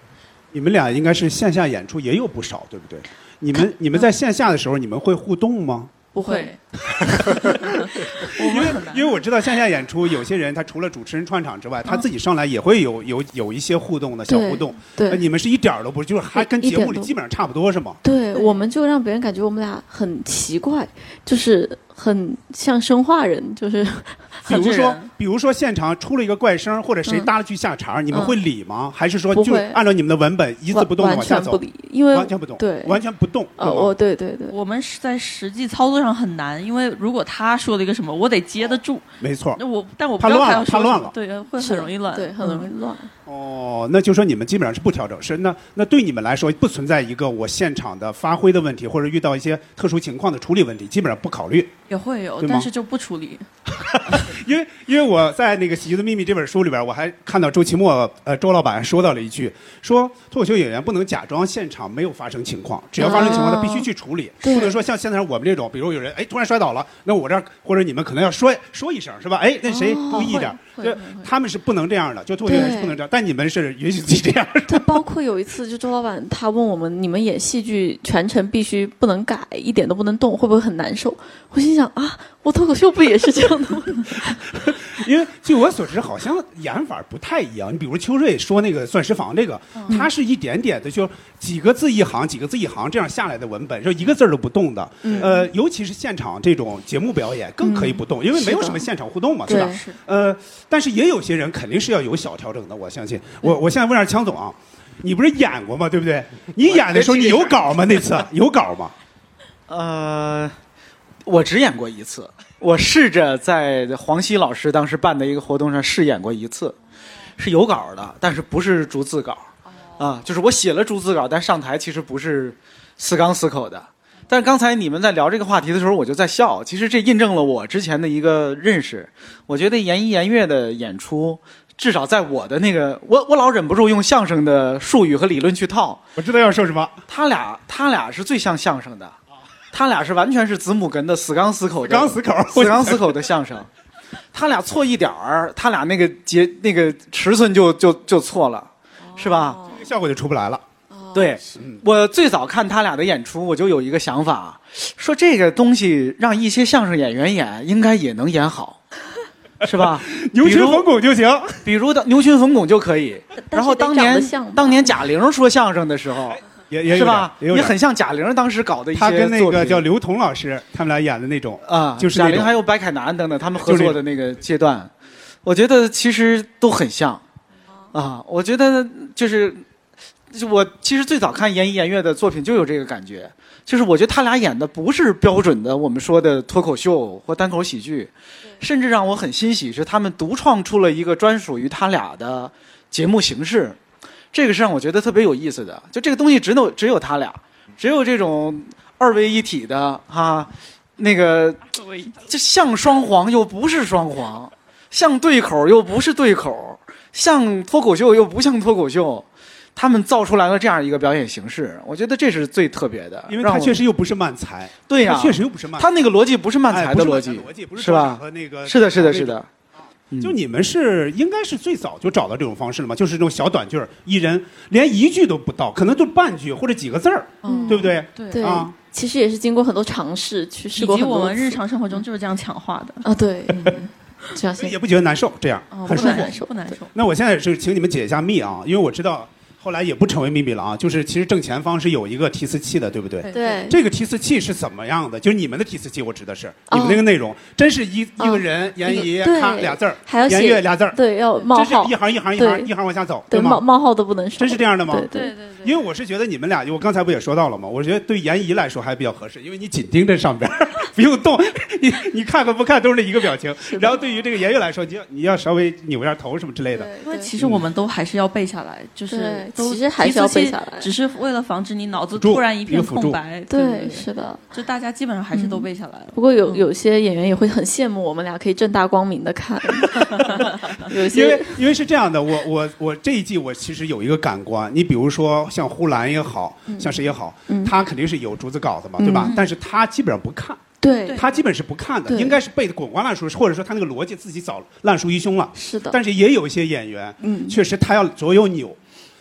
你们俩应该是线下演出也有不少，对不对？你们你们在线下的时候，你们会互动吗？不会，因为因为我知道线下演出，有些人他除了主持人串场之外，他自己上来也会有有有一些互动的小互动。对呃你们是一点儿都不，就是还跟节目里基本上差不多是吗？对，我们就让别人感觉我们俩很奇怪，就是很像生化人，就是 比如说，比如说现场出了一个怪声，或者谁嗯搭了句下茬儿，你们嗯会理吗？还是说就按照你们的文本一字不动的往下走？全不理，因为完全不动，对完全不动。呃，对吗我对对对，我们是在实际操作上很难，因为如果他说了一个什么，我得接得住。没错。那我但我不知道他要了怕乱了说什么对，会很容易乱，对，很容易乱。哦，那就说你们基本上是不调整，是那那对你们来说不存在一个我现场的发挥的问题，或者遇到一些特殊情况的处理问题，基本上不考虑。也会有，但是就不处理。因为因为我在那个《喜剧的秘密》这本书里边，我还看到周奇墨呃周老板说到了一句，说脱口秀演员不能假装现场没有发生情况，只要发生情况，他必须去处理，对不能说像现在我们这种，比如有人哎突然摔倒了，那我这儿或者你们可能要说说一声是吧？哎，那谁哦注意一点，就他们是不能这样的，就脱口秀演员是不能这样，但你们是允许自己这样。的，包括有一次，就周老板他问我们，你们演戏剧全程必须不能改，一点都不能动，会不会很难受？我心想啊，我脱口秀不也是这样的吗？因为据我所知，好像演法不太一样。你比如秋瑞说那个钻石房这个，嗯它是一点点的，就几个字一行，几个字一行这样下来的文本，就一个字儿都不动的。嗯呃，尤其是现场这种节目表演更可以不动，因为没有什么现场互动嘛，对吧？呃，但是也有些人肯定是要有小调整的，我相信。我我现在问下强总啊，你不是演过吗？对不对？你演的时候你有稿吗？那次 有稿吗？呃，我只演过一次，我试着在黄西老师当时办的一个活动上试演过一次，是有稿的，但是不是逐字稿，啊，就是我写了逐字稿，但上台其实不是死刚死口的。但是刚才你们在聊这个话题的时候，我就在笑。其实这印证了我之前的一个认识。我觉得言一言乐的演出，至少在我的那个，我我老忍不住用相声的术语和理论去套。我知道要说什么。他俩他俩是最像相声的，他俩是完全是子母哏的死钢死口的，死钢死口死刚死口的相声。他俩错一点儿，他俩那个节那个尺寸就就就错了，是吧？这个效果就出不来了。对，我最早看他俩的演出，我就有一个想法，说这个东西让一些相声演员演，应该也能演好，是吧？牛群冯巩就行，比如的牛群冯巩就可以。然后当年当年贾玲说相声的时候，也也是吧？也很像贾玲当时搞的一些他跟那作品个叫刘同老师，他们俩演的那种啊，就是贾玲还有白凯南等等他们合作的那个阶段，我觉得其实都很像啊。我觉得就是，就我其实最早看言一言悦的作品就有这个感觉，就是我觉得他俩演的不是标准的我们说的脱口秀或单口喜剧，甚至让我很欣喜是他们独创出了一个专属于他俩的节目形式，这个是让我觉得特别有意思的。就这个东西只有只有他俩，只有这种二位一体的哈、那个就像双簧又不是双簧，像对口又不是对口，像脱口秀又不像脱口秀。他们造出来了这样一个表演形式，我觉得这是最特别的，因为他确实又不是慢才，对呀、他确实又不是慢才，他那个逻辑不是慢才的逻辑，逻辑不是是吧？和那个是的，是的，是的。嗯就你们是应该是最早就找到这种方式了嘛？就是这种小短句儿，一人连一句都不到，可能就半句或者几个字儿，嗯对不对？对啊，其实也是经过很多尝试去试过以及很多我们日常生活中就是这样强化的。啊，对，这样也不觉得难受，这样哦很舒服。不难受，不难受。那我现在是请你们解一下密啊，因为我知道后来也不成为秘密了啊，就是其实正前方是有一个提词器的，对不对？对这个提词器是怎么样的？就是你们的提词器，我指的是哦你们那个内容，真是一哦一个人言怡他俩字儿，言还要写乐俩字儿，对，要冒真是号，一行一行一行一行往下走，对，吗冒？冒号都不能少，真是这样的吗？对对因为我是觉得你们俩，我刚才不也说到了吗？我觉得对严怡来说还比较合适，因为你紧盯着上边儿，不用动，你你看和不看都是那一个表情。然后对于这个严悦来说，你要你要稍微扭一下头什么之类的。因为其实我们都还是要背下来，就是其实还是要背下来只是为了防止你脑子突然一片空白。对对，是的。就大家基本上还是都背下来了。不过有有些演员也会很羡慕我们俩可以正大光明的看，有因为因为是这样的，我我我这一季我其实有一个感官，你比如说像呼兰也好，像谁也好，嗯他肯定是有竹子稿子嘛，对吧？嗯但是他基本上不看。对他基本是不看的，应该是背的滚瓜烂熟，或者说他那个逻辑自己早烂熟于胸了。是的但是也有一些演员，嗯确实他要左右扭，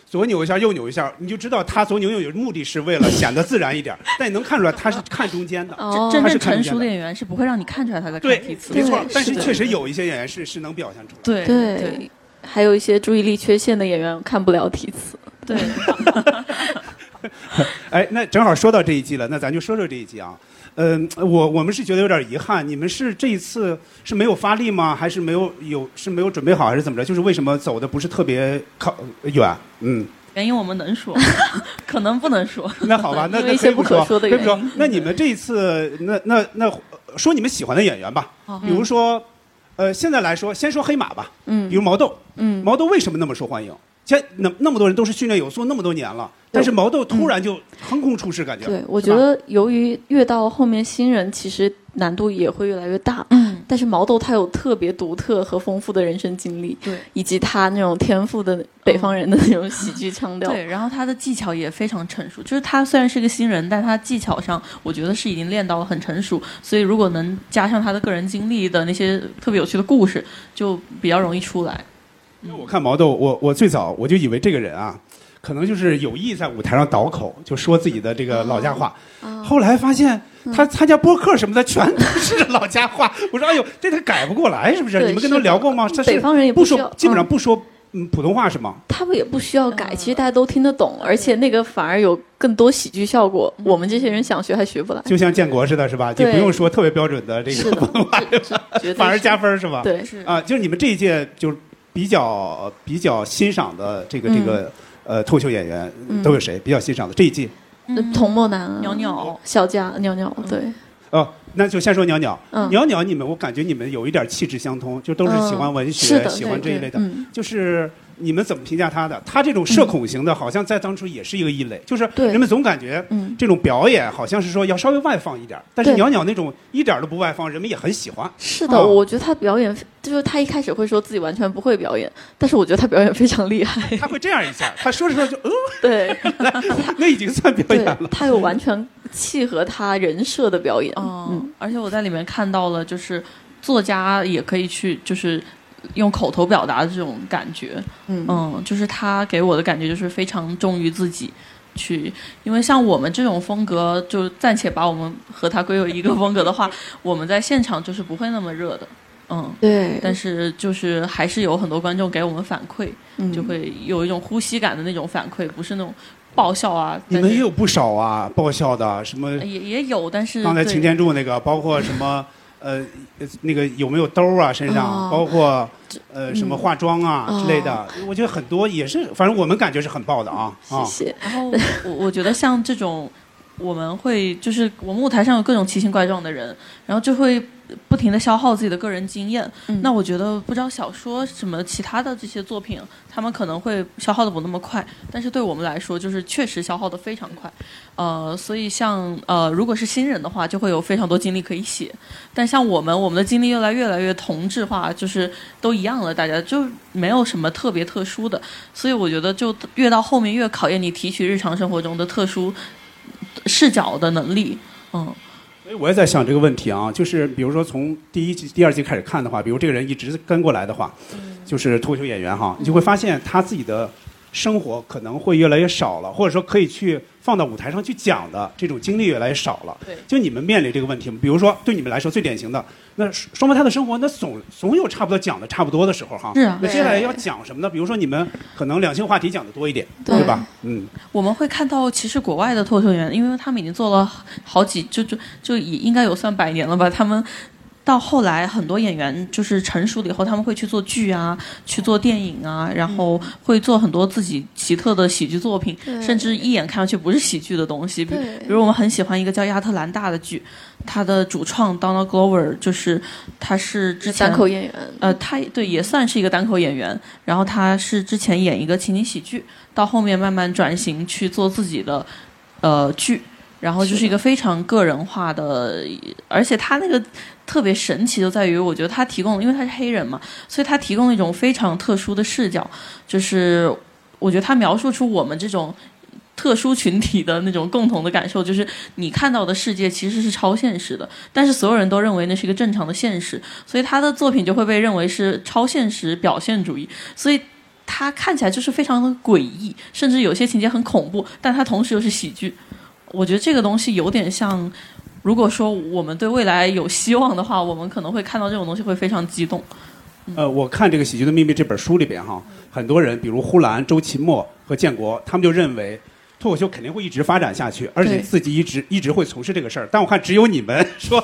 左扭一下，右扭一下，你就知道他左扭右扭目的是为了显得自然一点，但你能看出来他是看中间的。哦，真他是正成熟演员是不会让你看出来他在看题词，没错但是确实有一些演员是是能表现出来。对对，还有一些注意力缺陷的演员看不了题词。对，哎，那正好说到这一季了，那咱就说说这一季啊。嗯、我我们是觉得有点遗憾，你们是这一次是没有发力吗？还是没有有是没有准备好，还是怎么着？就是为什么走的不是特别靠远？嗯，原因我们能说，可能不能说。那好吧，那那可以说，说的可以不说。那你们这一次，那那那说你们喜欢的演员吧，好比如说，呃，现在来说，先说黑马吧，嗯比如毛豆，嗯，毛豆为什么那么受欢迎？现那那么多人都是训练有素那么多年了，但是毛豆突然就横空出世，感觉。对，我觉得由于越到后面新人其实难度也会越来越大，嗯，但是毛豆他有特别独特和丰富的人生经历，对以及他那种天赋的北方人的那种喜剧腔调。对，然后他的技巧也非常成熟，就是他虽然是个新人，但他技巧上我觉得是已经练到了很成熟，所以如果能加上他的个人经历的那些特别有趣的故事，就比较容易出来。因为我看毛豆，我我最早我就以为这个人啊，可能就是有意在舞台上倒口，就说自己的这个老家话。啊后来发现他参加播客什么的，全都是老家话。我说哎呦，这他改不过来是不是？你们跟他聊过吗？他北方人也不说，基本上嗯不说嗯普通话是吗？他们也不需要改，嗯其实大家都听得懂，而且那个反而有更多喜剧效果。嗯我们这些人想学还学不来。就像建国似的，是吧？也不用说特别标准的这个普通话，反而加分是吧？对，是啊，就是你们这一届就是比较比较欣赏的这个这个呃脱口秀演员嗯。都有谁？比较欣赏的这一季？嗯。童漠男啊，袅袅小佳、袅袅，对，哦，那就先说袅袅，嗯，袅袅你们我感觉你们有一点气质相通，就都是喜欢文学，喜欢这一类的。嗯，就是你们怎么评价他的？他这种社恐型的，好像在当初也是一个异类，就是对人们总感觉嗯，这种表演好像是说要稍微外放一点，但是对袅袅那种一点都不外放，人们也很喜欢。是的，哦我觉得他表演，就是他一开始会说自己完全不会表演，但是我觉得他表演非常厉害。他会这样一下，他说着说着就，嗯，对，那已经算表演了。，他有完全契合他人设的表演。嗯嗯，而且我在里面看到了，就是作家也可以去，就是用口头表达的这种感觉。嗯嗯，就是他给我的感觉就是非常忠于自己。去，因为像我们这种风格，就暂且把我们和他归为一个风格的话，我们在现场就是不会那么热的，嗯，对，但是就是还是有很多观众给我们反馈，嗯就会有一种呼吸感的那种反馈，不是那种爆笑啊。你们也有不少啊，爆笑的，什么也也有，但是刚才擎天柱那个，包括什么呃呃那个有没有兜啊身上，哦包括呃什么化妆啊哦之类的，我觉得很多也是，反正我们感觉是很爆的啊啊谢。谢。然后我我觉得像这种，我们会就是我们舞台上有各种奇形怪状的人，然后就会不停的消耗自己的个人经验。嗯那我觉得不知道小说什么其他的这些作品，他们可能会消耗的不那么快，但是对我们来说，就是确实消耗的非常快。呃，所以像呃，如果是新人的话，就会有非常多精力可以写。但像我们，我们的经历越来越来越同质化，就是都一样了，大家就没有什么特别特殊的。所以我觉得，就越到后面越考验你提取日常生活中的特殊视角的能力。嗯，所以我也在想这个问题啊，就是比如说从第一季、第二季开始看的话，比如这个人一直跟过来的话，就是脱口秀演员哈，你就会发现他自己的生活可能会越来越少了，或者说可以去放到舞台上去讲的这种经历越来越少了。对就你们面临这个问题？比如说对你们来说最典型的，那双胞胎的生活，那总总有差不多讲的差不多的时候哈。是啊那接下来要讲什么呢？比如说你们可能两性话题讲的多一点，对对吧？嗯，我们会看到，其实国外的脱口秀演员，因为他们已经做了好几，就就就也应该有算百年了吧，他们。到后来，很多演员就是成熟了以后，他们会去做剧啊，去做电影啊，然后会做很多自己奇特的喜剧作品，甚至一眼看上去不是喜剧的东西。比比如我们很喜欢一个叫亚特兰大的剧，它的主创 Donald Glover 就是他是之前单口演员，呃，他对也算是一个单口演员，然后他是之前演一个情景喜剧，到后面慢慢转型去做自己的呃剧，然后就是一个非常个人化的，而且他那个特别神奇就在于，我觉得他提供，因为他是黑人嘛，所以他提供了一种非常特殊的视角，就是我觉得他描述出我们这种。特殊群体的那种共同的感受，就是你看到的世界其实是超现实的，但是所有人都认为那是一个正常的现实，所以他的作品就会被认为是超现实表现主义。所以它看起来就是非常的诡异，甚至有些情节很恐怖，但它同时又是喜剧。我觉得这个东西有点像，如果说我们对未来有希望的话，我们可能会看到这种东西会非常激动。呃，我看这个《喜剧的秘密》这本书里边哈，很多人，比如呼兰、周秦墨和建国，他们就认为脱口秀肯定会一直发展下去，而且自己一直一直会从事这个事儿。但我看只有你们 说，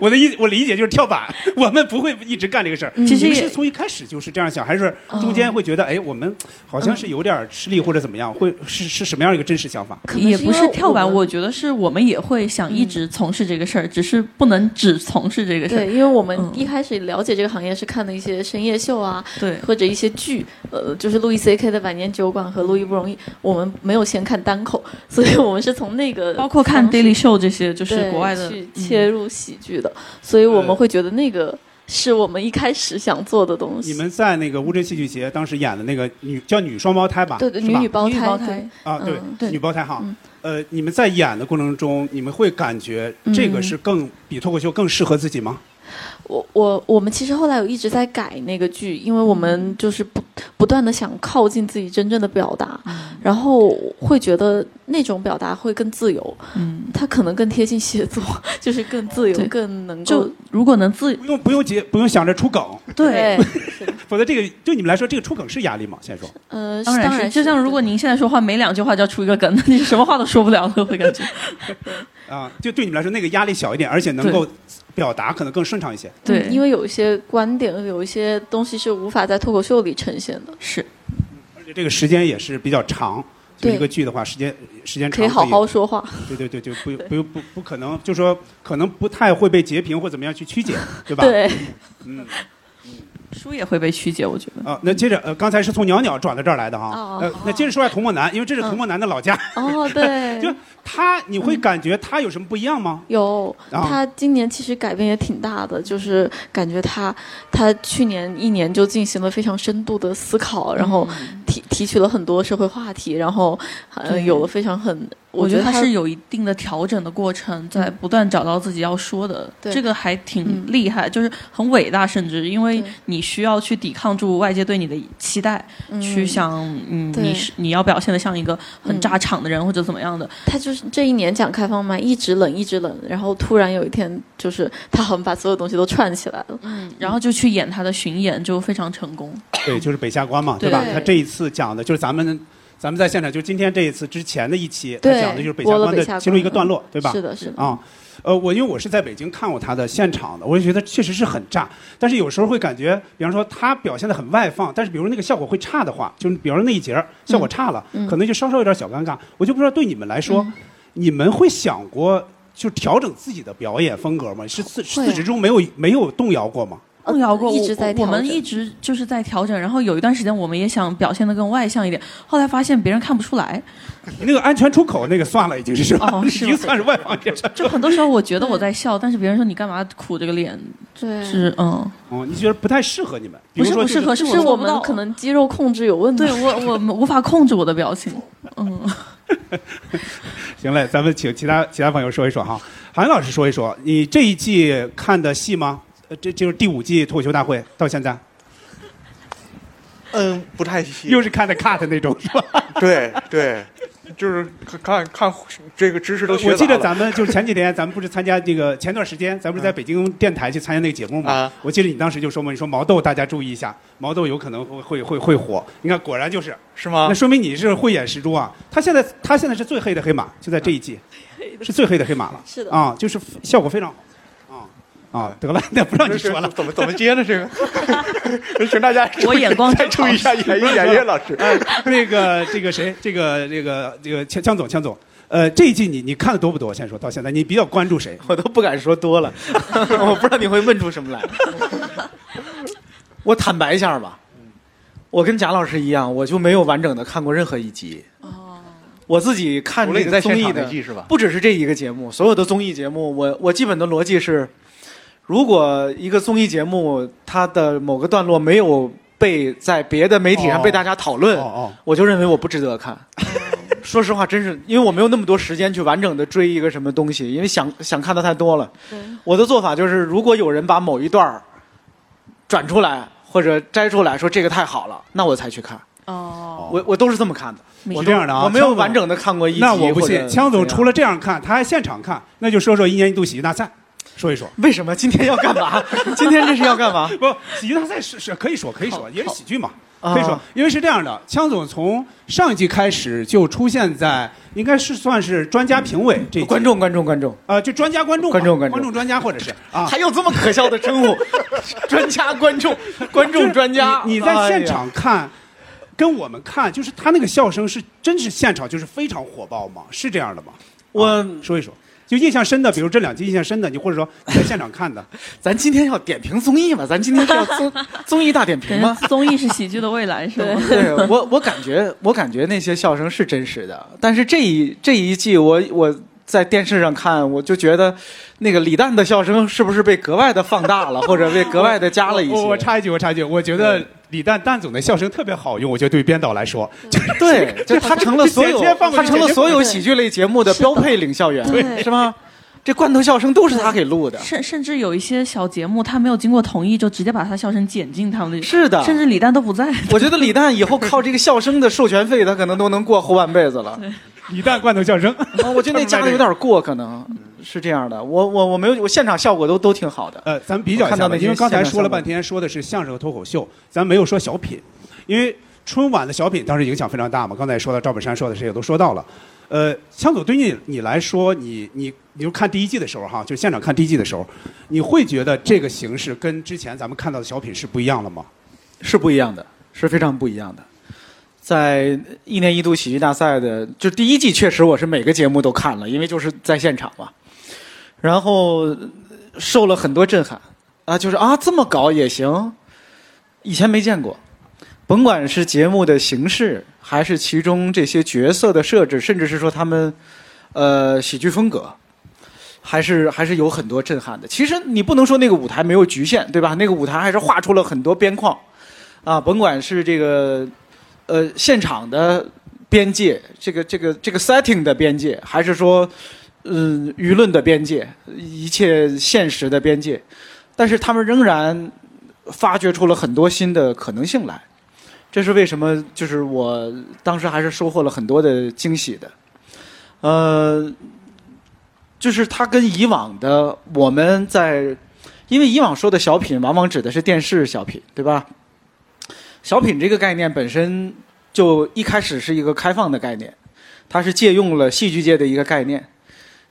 我的意我理解就是跳板，我们不会一直干这个事儿。其实也你们是从一开始就是这样想，还是中间会觉得，哎，我们好像是有点吃力或者怎么样？会是是什么样一个真实想法？可也不是跳板，我觉得是我们也会想一直从事这个事儿，只是不能只从事这个事儿。对，因为我们嗯一开始了解这个行业是看的一些深夜秀啊，对或者一些剧，呃，就是路易 C K 的《百年酒馆》和《路易不容易》，我们没有先看单口，所以我们是从那个包括看 Daily Show 这些，就是国外的去嗯切入喜剧的，所以我呃们会觉得那个是我们一开始想做的东西。你们在那个乌镇戏剧节当时演的那个女叫女双胞胎吧？对对，女女胞胎，女胞胎对啊，对，嗯对女胞胎哈。嗯呃，你们在演的过程中，你们会感觉这个是更、比脱口秀更适合自己吗？我我我们其实后来有一直在改那个剧，因为我们就是不不断的想靠近自己真正的表达，然后会觉得那种表达会更自由，嗯，它可能更贴近写作，就是更自由，更能够就如果能自不用不用结不用想着出梗，对，否则这个对你们来说，这个出梗是压力吗？先说。呃，当然是，然就像如果您现在说话每两句话就要出一个梗，那你什么话都说不了了，会感觉。啊，就对你们来说那个压力小一点，而且能够表达可能更顺畅一些。对，嗯因为有一些观点，有一些东西是无法在脱口秀里呈现的，是。而且这个时间也是比较长，就一个剧的话，时间时间长可以好好说话。对对对，就不不不不可能，就说可能不太会被截屏或怎么样去曲解，对吧？对，嗯。书也会被曲解，我觉得。啊，那接着呃，刚才是从袅袅转到这儿来的哈，哦。呃，那接着说下童漠南，因为这是童漠南的老家，哦，对，就他你会感觉他有什么不一样吗？有，啊。他今年其实改变也挺大的，就是感觉他他去年一年就进行了非常深度的思考，然后提提取了很多社会话题，然后呃有了非常很，我觉得他是有一定的调整的过程，在不断找到自己要说的，对。这个还挺嗯。厉害，就是很伟大，甚至因为你需要去抵抗住外界对你的期待，去嗯想，嗯，你是你要表现的像一个很嗯。炸场的人或者怎么样的，他就是这一年讲开放麦一直冷一直冷，然后突然有一天就是他好像把所有东西都串起来了，嗯，然后就去演他的巡演，就非常成功。对，就是北下关嘛，对吧？对他这一次讲的就是咱们。咱们在现场，就今天这一次之前的一期，他讲的就是北下关的其中一个段落，对吧？是的，是的，啊，呃，我因为我是在北京看过他的现场的，我就觉得确实是很炸，但是有时候会感觉，比方说他表现的很外放，但是比如那个效果会差的话，就是比方说那一节儿效果差了，嗯可能就稍稍有点小尴尬。我就不知道对你们来说，你们会想过就调整自己的表演风格吗？是自啊自始至终没有没有动摇过吗？动摇过，一直在我我们一直就是在调整，然后有一段时间我们也想表现的更外向一点，后来发现别人看不出来，你那个安全出口那个算了，已经是 是吧？已哦是吗经算是外放一点。就很多时候我觉得我在笑，但是别人说你干嘛苦这个脸，对，是嗯，哦，你觉得不太适合你们？不是不适合，是是我们可能肌肉控制有问题，对我 我无法控制我的表情，嗯。行嘞，咱们请其他其他朋友说一说哈。韩老师说一说，你这一季看的戏吗？呃，这就是第五季脱口秀大会到现在，嗯，不太细。又是看的 cut 那种是吧？对对，就是看看这个知识都学我记得咱们就是前几天咱们不是参加这个前段时间咱们不是在北京电台去参加那个节目嘛？啊我记得你当时就说嘛，你说毛豆大家注意一下，毛豆有可能会会会会火。你看果然就是，是吗那？说明你是慧眼识珠啊。他现在他现在是最黑的黑马，就在这一季，是最黑的黑马了。是的啊，就是效果非常好。啊啊，得了，那不让你说了。怎么怎么接呢？这个，请大家我眼光再注意一下演艺演员老师。那个这个谁，这个这个这个枪枪总枪总，呃，这一季你你看的多不多？先说到现在，你比较关注谁？我都不敢说多了，我不知道你会问出什么来。我坦白一下吧，我跟贾老师一样，我就没有完整的看过任何一集。我自己看除了这个综艺的那季是吧？不只是这一个节目，所有的综艺节目，我我基本的逻辑是，如果一个综艺节目它的某个段落没有被在别的媒体上哦被大家讨论，哦哦，我就认为我不值得看。说实话，真是因为我没有那么多时间去完整的追一个什么东西，因为想想看的太多了。我的做法就是，如果有人把某一段儿转出来或者摘出来说这个太好了，那我才去看。哦，我我都是这么看的。我这样的啊我没有完整的看过一集。那我不信，枪总除了这样看，他还现场看，那就说说一年一度喜剧大赛，说一说。为什么今天要干嘛？今天这是要干嘛？不，喜剧大赛是是可以说可以说，也是喜剧嘛，啊可以说，因为是这样的，枪总从上一季开始就出现在应该是算是专家评委这一季观众观众观众，呃，就专家观众嘛观众观众观众专家或者是啊，还有这么可笑的称呼？专家观众观众专家，你你在现场看。跟我们看，就是他那个笑声是真是现场就是非常火爆吗？是这样的吗？我啊说一说，就印象深的，比如这两集印象深的，你或者说你在现场看的，咱今天要点评综艺吗？咱今天是要综 综艺大点评感吗？综艺是喜剧的未来，是吗？对我，我感觉，我感觉那些笑声是真实的，但是这一这一季我我在电视上看，我就觉得那个李诞的笑声是不是被格外的放大了，或者被格外的加了一些？我我插一句，我插一句，我觉得李诞诞总的笑声特别好用，我觉得对于编导来说，对，就他成了所有他成了 所有喜剧类节目的标配领笑员，对是吗？这罐头笑声都是他给录的，甚甚至有一些小节目，他没有经过同意，就直接把他笑声剪进他们的，是的甚至李诞都不在。我觉得李诞以后靠这个笑声的授权费，他可能都能过后半辈子了。李诞罐头笑声，啊 我觉得那加的有点过，可能是这样的。我我我没有，我现场效果都都挺好的。呃，咱们比较一下吧，看到那因为刚才说了半天，说的是相声和脱口秀，咱没有说小品，因为春晚的小品当时影响非常大嘛。刚才也说到赵本山说的，谁也都说到了。呃，枪总对你你来说，你你你就看第一季的时候哈，就现场看第一季的时候，你会觉得这个形式跟之前咱们看到的小品是不一样了吗？是不一样的，是非常不一样的。在一年一度喜剧大赛的，就第一季确实我是每个节目都看了，因为就是在现场嘛，然后受了很多震撼。啊，就是啊这么搞也行，以前没见过，甭管是节目的形式，还是其中这些角色的设置，甚至是说他们呃喜剧风格，还是还是有很多震撼的。其实你不能说那个舞台没有局限，对吧？那个舞台还是画出了很多边框，啊，甭管是这个呃现场的边界，这个这个这个 setting 的边界，还是说嗯、舆论的边界，一切现实的边界，但是他们仍然发掘出了很多新的可能性来。这是为什么？就是我当时还是收获了很多的惊喜的。呃，就是它跟以往的我们在，因为以往说的小品往往指的是电视小品，对吧？小品这个概念本身就一开始是一个开放的概念，它是借用了戏剧界的一个概念。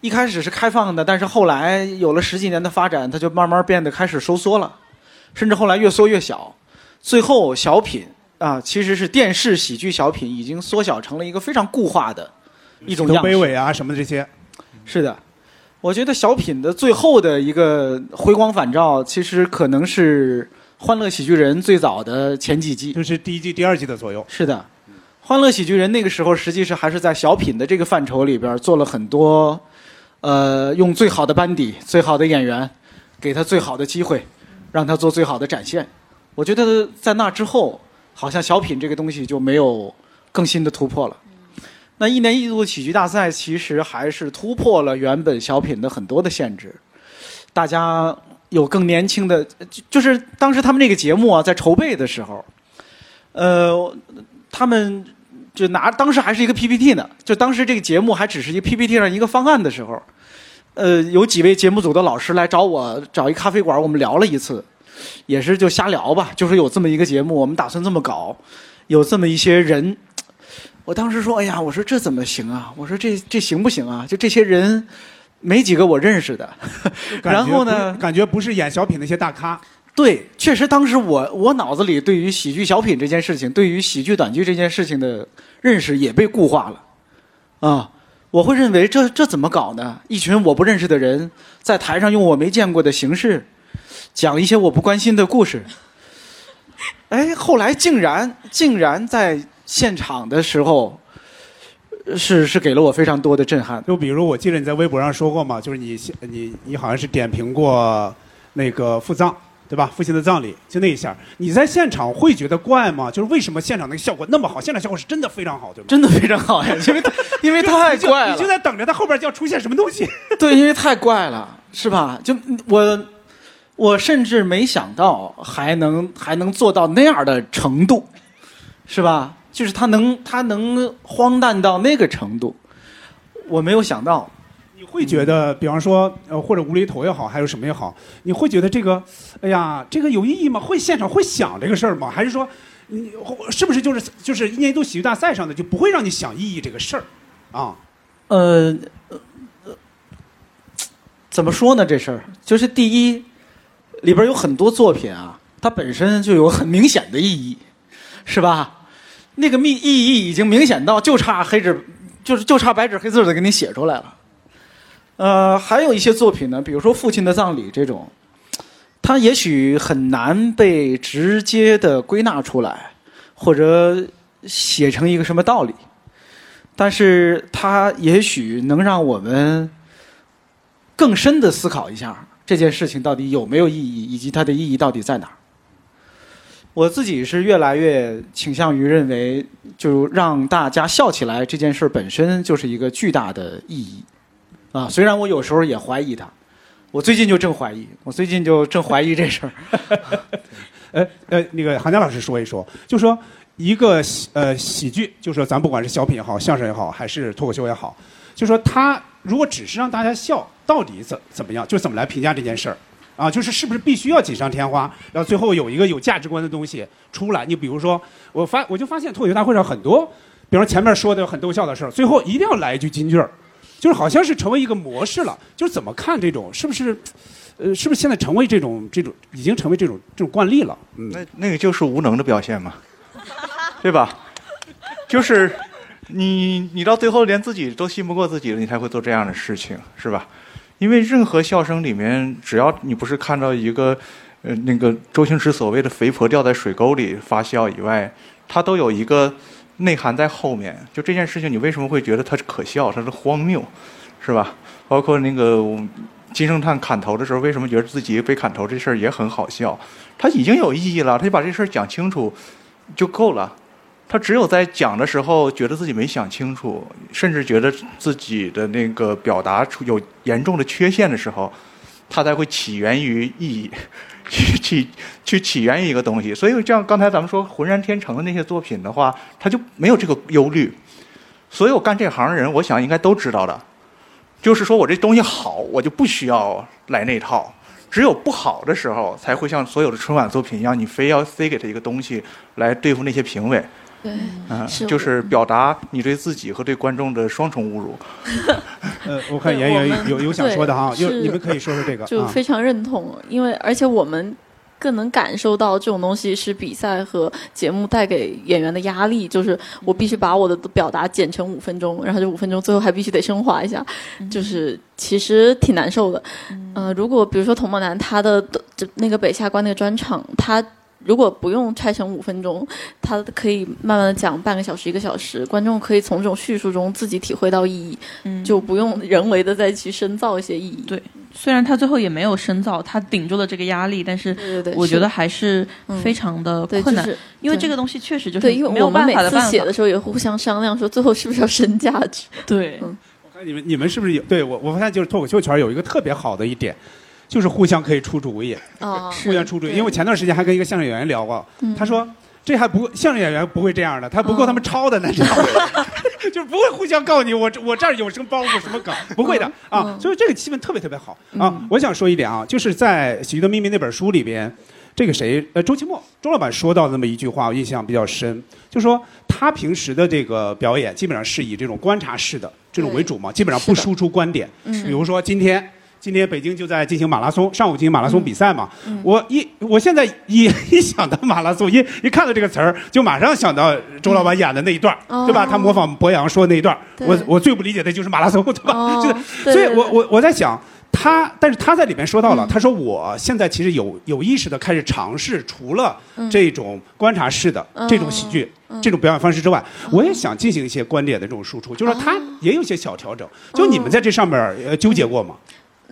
一开始是开放的，但是后来有了十几年的发展，它就慢慢变得开始收缩了，甚至后来越缩越小。最后，小品啊，其实是电视喜剧小品，已经缩小成了一个非常固化的一种样式。卑微啊什么这些，是的，我觉得小品的最后的一个回光返照，其实可能是《欢乐喜剧人》最早的前几季。就是第一季、第二季的左右。是的，《欢乐喜剧人》那个时候实际上还是在小品的这个范畴里边做了很多，呃，用最好的班底、最好的演员，给他最好的机会，让他做最好的展现。我觉得在那之后，好像小品这个东西就没有更新的突破了。那一年一度的喜剧大赛其实还是突破了原本小品的很多的限制，大家有更年轻的，就就是当时他们这个节目啊，在筹备的时候，呃，他们就拿当时还是一个 PPT 呢，就当时这个节目还只是一个 PPT 上一个方案的时候，呃，有几位节目组的老师来找我，找一咖啡馆，我们聊了一次，也是就瞎聊吧，就是有这么一个节目，我们打算这么搞，有这么一些人。我当时说：“哎呀，我说这怎么行啊？我说这这行不行啊？就这些人，没几个我认识的。然后呢，感觉不是演小品那些大咖，对，确实当时我我脑子里对于喜剧小品这件事情，对于喜剧短剧这件事情的认识也被固化了，啊，我会认为这这怎么搞呢？一群我不认识的人在台上用我没见过的形式讲一些我不关心的故事，哎，后来竟然竟然在现场的时候，呃是是给了我非常多的震撼。就比如我记得你在微博上说过嘛，就是你你你好像是点评过那个父葬，对吧？父亲的葬礼，就那一下，你在现场会觉得怪吗？就是为什么现场那个效果那么好？现场效果是真的非常好，对吗？真的非常好呀，因为 因为太怪了，你就在等着他后边就要出现什么东西。对，因为太怪了，是吧？就我，我甚至没想到还能还能做到那样的程度，是吧？就是他能他能荒诞到那个程度，我没有想到。你会觉得，比方说，呃，或者无厘头也好，还有什么也好，你会觉得这个，哎呀，这个有意义吗？会现场会想这个事儿吗？还是说，你是不是就是就是一年一度喜剧大赛上的就不会让你想意义这个事儿啊？呃，呃呃怎么说呢？这事儿就是第一，里边有很多作品啊，它本身就有很明显的意义，是吧？那个密意义已经明显到就差黑纸，就是就差白纸黑字的给你写出来了。呃，还有一些作品呢，比如说《父亲的葬礼》这种，它也许很难被直接的归纳出来，或者写成一个什么道理。但是它也许能让我们更深的思考一下这件事情到底有没有意义，以及它的意义到底在哪儿。我自己是越来越倾向于认为，就让大家笑起来这件事本身就是一个巨大的意义啊。虽然我有时候也怀疑它，我最近就正怀疑，我最近就正怀疑这事儿。呃 呃，那个韩江老师说一说，就说一个喜呃喜剧，就说咱不管是小品也好，相声也好，还是脱口秀也好，就说他如果只是让大家笑，到底怎怎么样？就怎么来评价这件事儿？啊，就是是不是必须要锦上添花，然后最后有一个有价值观的东西出来？你比如说，我发我就发现脱口秀大会上很多，比如前面说的很逗笑的事儿，最后一定要来一句金句儿，就是好像是成为一个模式了。就是怎么看这种，是不是？呃，是不是现在成为这种这种已经成为这种这种惯例了？嗯，那那个就是无能的表现嘛，对吧？就是你你到最后连自己都信不过自己了，你才会做这样的事情，是吧？因为任何笑声里面，只要你不是看到一个呃那个周星驰所谓的肥婆掉在水沟里发笑以外，它都有一个内涵在后面。就这件事情，你为什么会觉得它是可笑，它是荒谬，是吧？包括那个金圣叹砍头的时候，为什么觉得自己被砍头这事儿也很好笑？他已经有意义了，他就把这事儿讲清楚就够了。他只有在讲的时候觉得自己没想清楚，甚至觉得自己的那个表达出有严重的缺陷的时候，他才会起源于意义，去起去起源于一个东西。所以，这样刚才咱们说浑然天成的那些作品的话，他就没有这个忧虑。所有干这行的人，我想应该都知道的，就是说我这东西好，我就不需要来那套。只有不好的时候，才会像所有的春晚作品一样，你非要塞给他一个东西来对付那些评委。对，嗯，就是表达你对自己和对观众的双重侮辱。呃，我看演员有有想说的哈，你们可以说说这个啊。就非常认同，因为而且我们更能感受到这种东西是比赛和节目带给演员的压力，就是我必须把我的表达剪成五分钟，然后这五分钟最后还必须得升华一下，就是其实挺难受的。嗯、如果比如说童梦楠他的这那个北下关那个专场，他。如果不用拆成五分钟，他可以慢慢的讲半个小时、一个小时，观众可以从这种叙述中自己体会到意义，嗯就不用人为的再去深造一些意义。对虽然他最后也没有深造，他顶住了这个压力，但是我觉得还是嗯非常的，困难，就是因为这个东西确实就是对，因为没有我们每次办法的办法。写的时候也互相商量，说最后是不是要升价值。对，嗯我看你们你们是不是有？对我我发现就是脱口秀圈有一个特别好的一点，就是互相可以出主意，啊，互相出主意。因为我前段时间还跟一个相声演员聊过，嗯他说这还不够，相声演员不会这样的，他不够他们抄的呢，知道吗？就是不会互相告你我这我这儿有什么包袱什么梗，不会的啊。嗯所以这个气氛特别特别好啊。我想说一点啊，就是在《喜剧的秘密》那本书里边。这个谁，呃，周奇墨，周老板说到那么一句话，我印象比较深，就说他平时的这个表演基本上是以这种观察式的这种为主嘛，基本上不输出观点。嗯比如说今天，今天北京就在进行马拉松，上午进行马拉松比赛嘛。嗯我一我现在一一想到马拉松，一一看到这个词儿，就马上想到周老板演的那一段儿，哦对吧？他模仿博洋说的那一段儿，我我最不理解的就是马拉松，对吧？哦 就是，所以我我我在想。他，但是他在里面说到了，嗯他说我现在其实有有意识的开始尝试，除了这种观察式的、嗯这种喜剧、这种表演方式之外，我也想进行一些观点的这种输出，就是说他哦也有些小调整。就你们在这上面呃纠结过吗？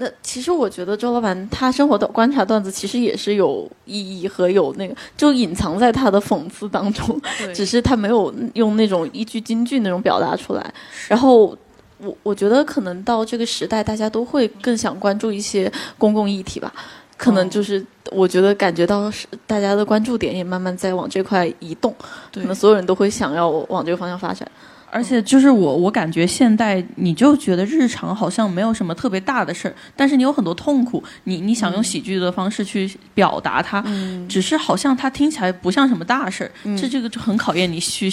那其实我觉得周老板他生活的观察段子其实也是有意义和有那个，就隐藏在他的讽刺当中，只是他没有用那种一句金句那种表达出来。然后我我觉得可能到这个时代，大家都会更想关注一些公共议题吧。可能就是我觉得感觉到是大家的关注点也慢慢在往这块移动，对可能所有人都会想要往这个方向发展。而且就是我，我感觉现代你就觉得日常好像没有什么特别大的事儿，但是你有很多痛苦，你你想用喜剧的方式去表达它，嗯。只是好像它听起来不像什么大事儿，嗯。这这个就很考验你去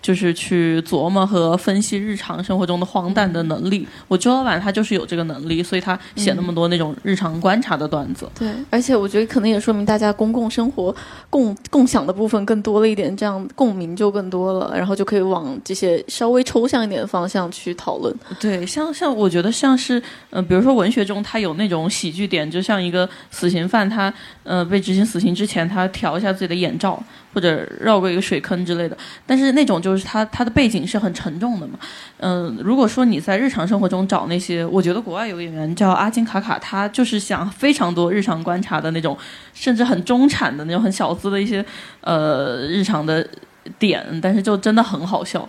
就是去琢磨和分析日常生活中的荒诞的能力。我周老板他就是有这个能力，所以他写那么多那种日常观察的段子。对，而且我觉得可能也说明大家公共生活共共享的部分更多了一点，这样共鸣就更多了，然后就可以往这些稍微抽象一点的方向去讨论。对，像像我觉得像是，呃，比如说文学中他有那种喜剧点，就像一个死刑犯他，呃，被执行死刑之前，他调一下自己的眼罩，或者绕过一个水坑之类的。但是那种就是他他的背景是很沉重的嘛。嗯、如果说你在日常生活中找那些，我觉得国外有演员叫阿金卡卡，他就是想非常多日常观察的那种，甚至很中产的那种很小资的一些呃日常的点，但是就真的很好笑。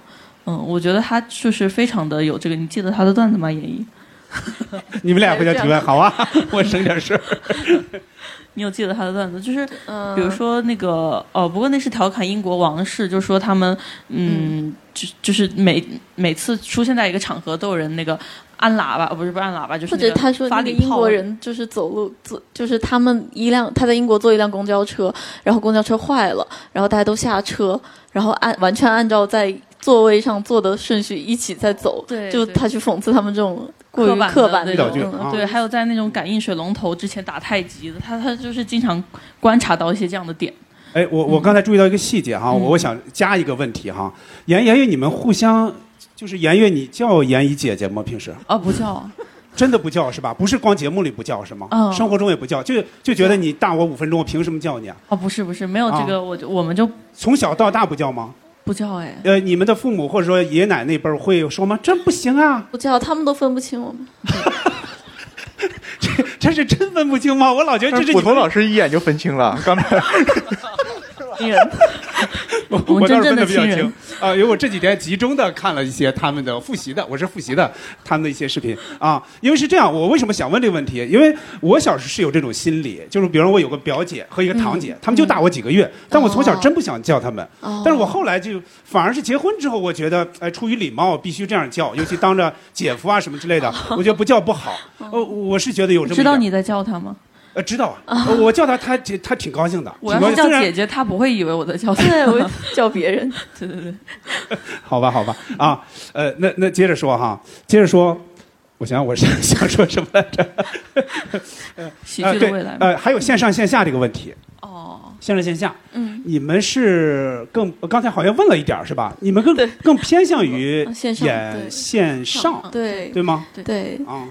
嗯，我觉得他就是非常的有这个。你记得他的段子吗？演绎，你们俩回家提问，好啊，我省点事儿。你有记得他的段子？就是嗯，比如说那个哦，不过那是调侃英国王室，就说他们嗯，就就是每每次出现在一个场合都有人那个按喇叭，呃不是不是按喇叭，就是或者他说那个发给英国人就是走路坐，就是他们一辆他在英国坐一辆公交车，然后公交车坏了，然后大家都下车，然后按完全按照在座位上坐的顺序一起在走，对对就他去讽刺他们这种过于刻刻板的那种对，还有在那种感应水龙头之前打太极的，他他就是经常观察到一些这样的点。哎，我我刚才注意到一个细节哈，嗯我我想加一个问题哈，严严月你们互相就是严月，你叫严姨姐姐吗？平时啊，不叫，真的不叫是吧？不是光节目里不叫是吗？嗯生活中也不叫，就就觉得你大我五分钟，我凭什么叫你啊？哦，不是不是，没有这个，我就我们就从小到大不叫吗？不叫哎。呃，你们的父母或者说爷爷奶奶那辈儿会说吗？这不行啊，不叫他们都分不清我们。这这是真分不清吗？我老觉得这是普们老师一眼就分清了，刚才 亲人，我我倒是分真的比较清啊、因为我这几天集中的看了一些他们的复习的，我是复习的他们的一些视频啊。因为是这样，我为什么想问这个问题？因为我小时候是有这种心理，就是比如我有个表姐和一个堂姐，他们就大我几个月，但我从小真不想叫他们。哦但是我后来就反而是结婚之后，我觉得，哎，出于礼貌必须这样叫，尤其当着姐夫啊什么之类的，我觉得不叫不好。呃，我是觉得有这么知道你在叫他吗？呃知道啊，呃我叫他，他他挺高兴的，我叫姐姐，他不会以为我在叫 她。对，我叫别人。对对对，好吧，好吧，啊，呃，那那接着说哈，接着说，我想想我想想说什么来着？喜呃对剧的未来嘛。呃，还有线上线下这个问题，哦，线上线下，嗯，你们是更刚才好像问了一点儿是吧？你们更更偏向于啊线上演线上，对对吗？对，啊，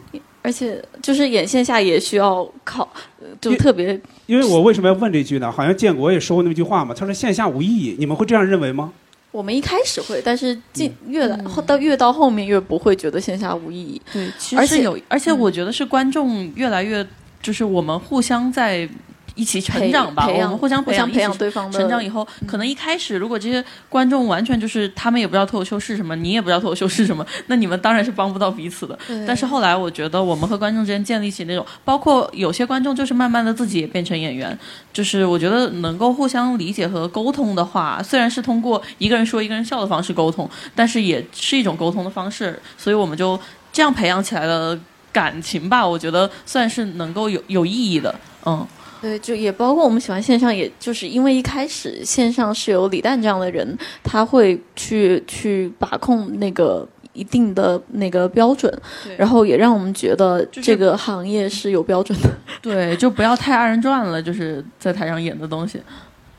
而且就是演线下也需要考，呃就特别因为我为什么要问这句呢？好像建国也说过那么一句话嘛，他说线下无意义，你们会这样认为吗？我们一开始会，但是进嗯越来后到越到后面越不会觉得线下无意义。对，其而且实是有，而且嗯我觉得是观众越来越，就是我们互相在一起成长吧，我们互相互相培养对方的成长以后，可能一开始如果这些观众完全就是他们也不知道脱口秀是什么，你也不知道脱口秀是什么，那你们当然是帮不到彼此的。但是后来我觉得我们和观众之间建立起那种，包括有些观众就是慢慢的自己也变成演员，就是我觉得能够互相理解和沟通的话，虽然是通过一个人说一个人笑的方式沟通，但是也是一种沟通的方式，所以我们就这样培养起来的感情吧，我觉得算是能够有有意义的，嗯。对，就也包括我们喜欢线上，也就是因为一开始线上是有李诞这样的人，他会去去把控那个一定的那个标准，然后也让我们觉得这个行业是有标准的。对，就不要太二人转了，就是在台上演的东西。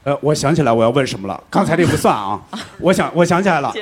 呃，我想起来我要问什么了，刚才这不算啊，我想我想起来了，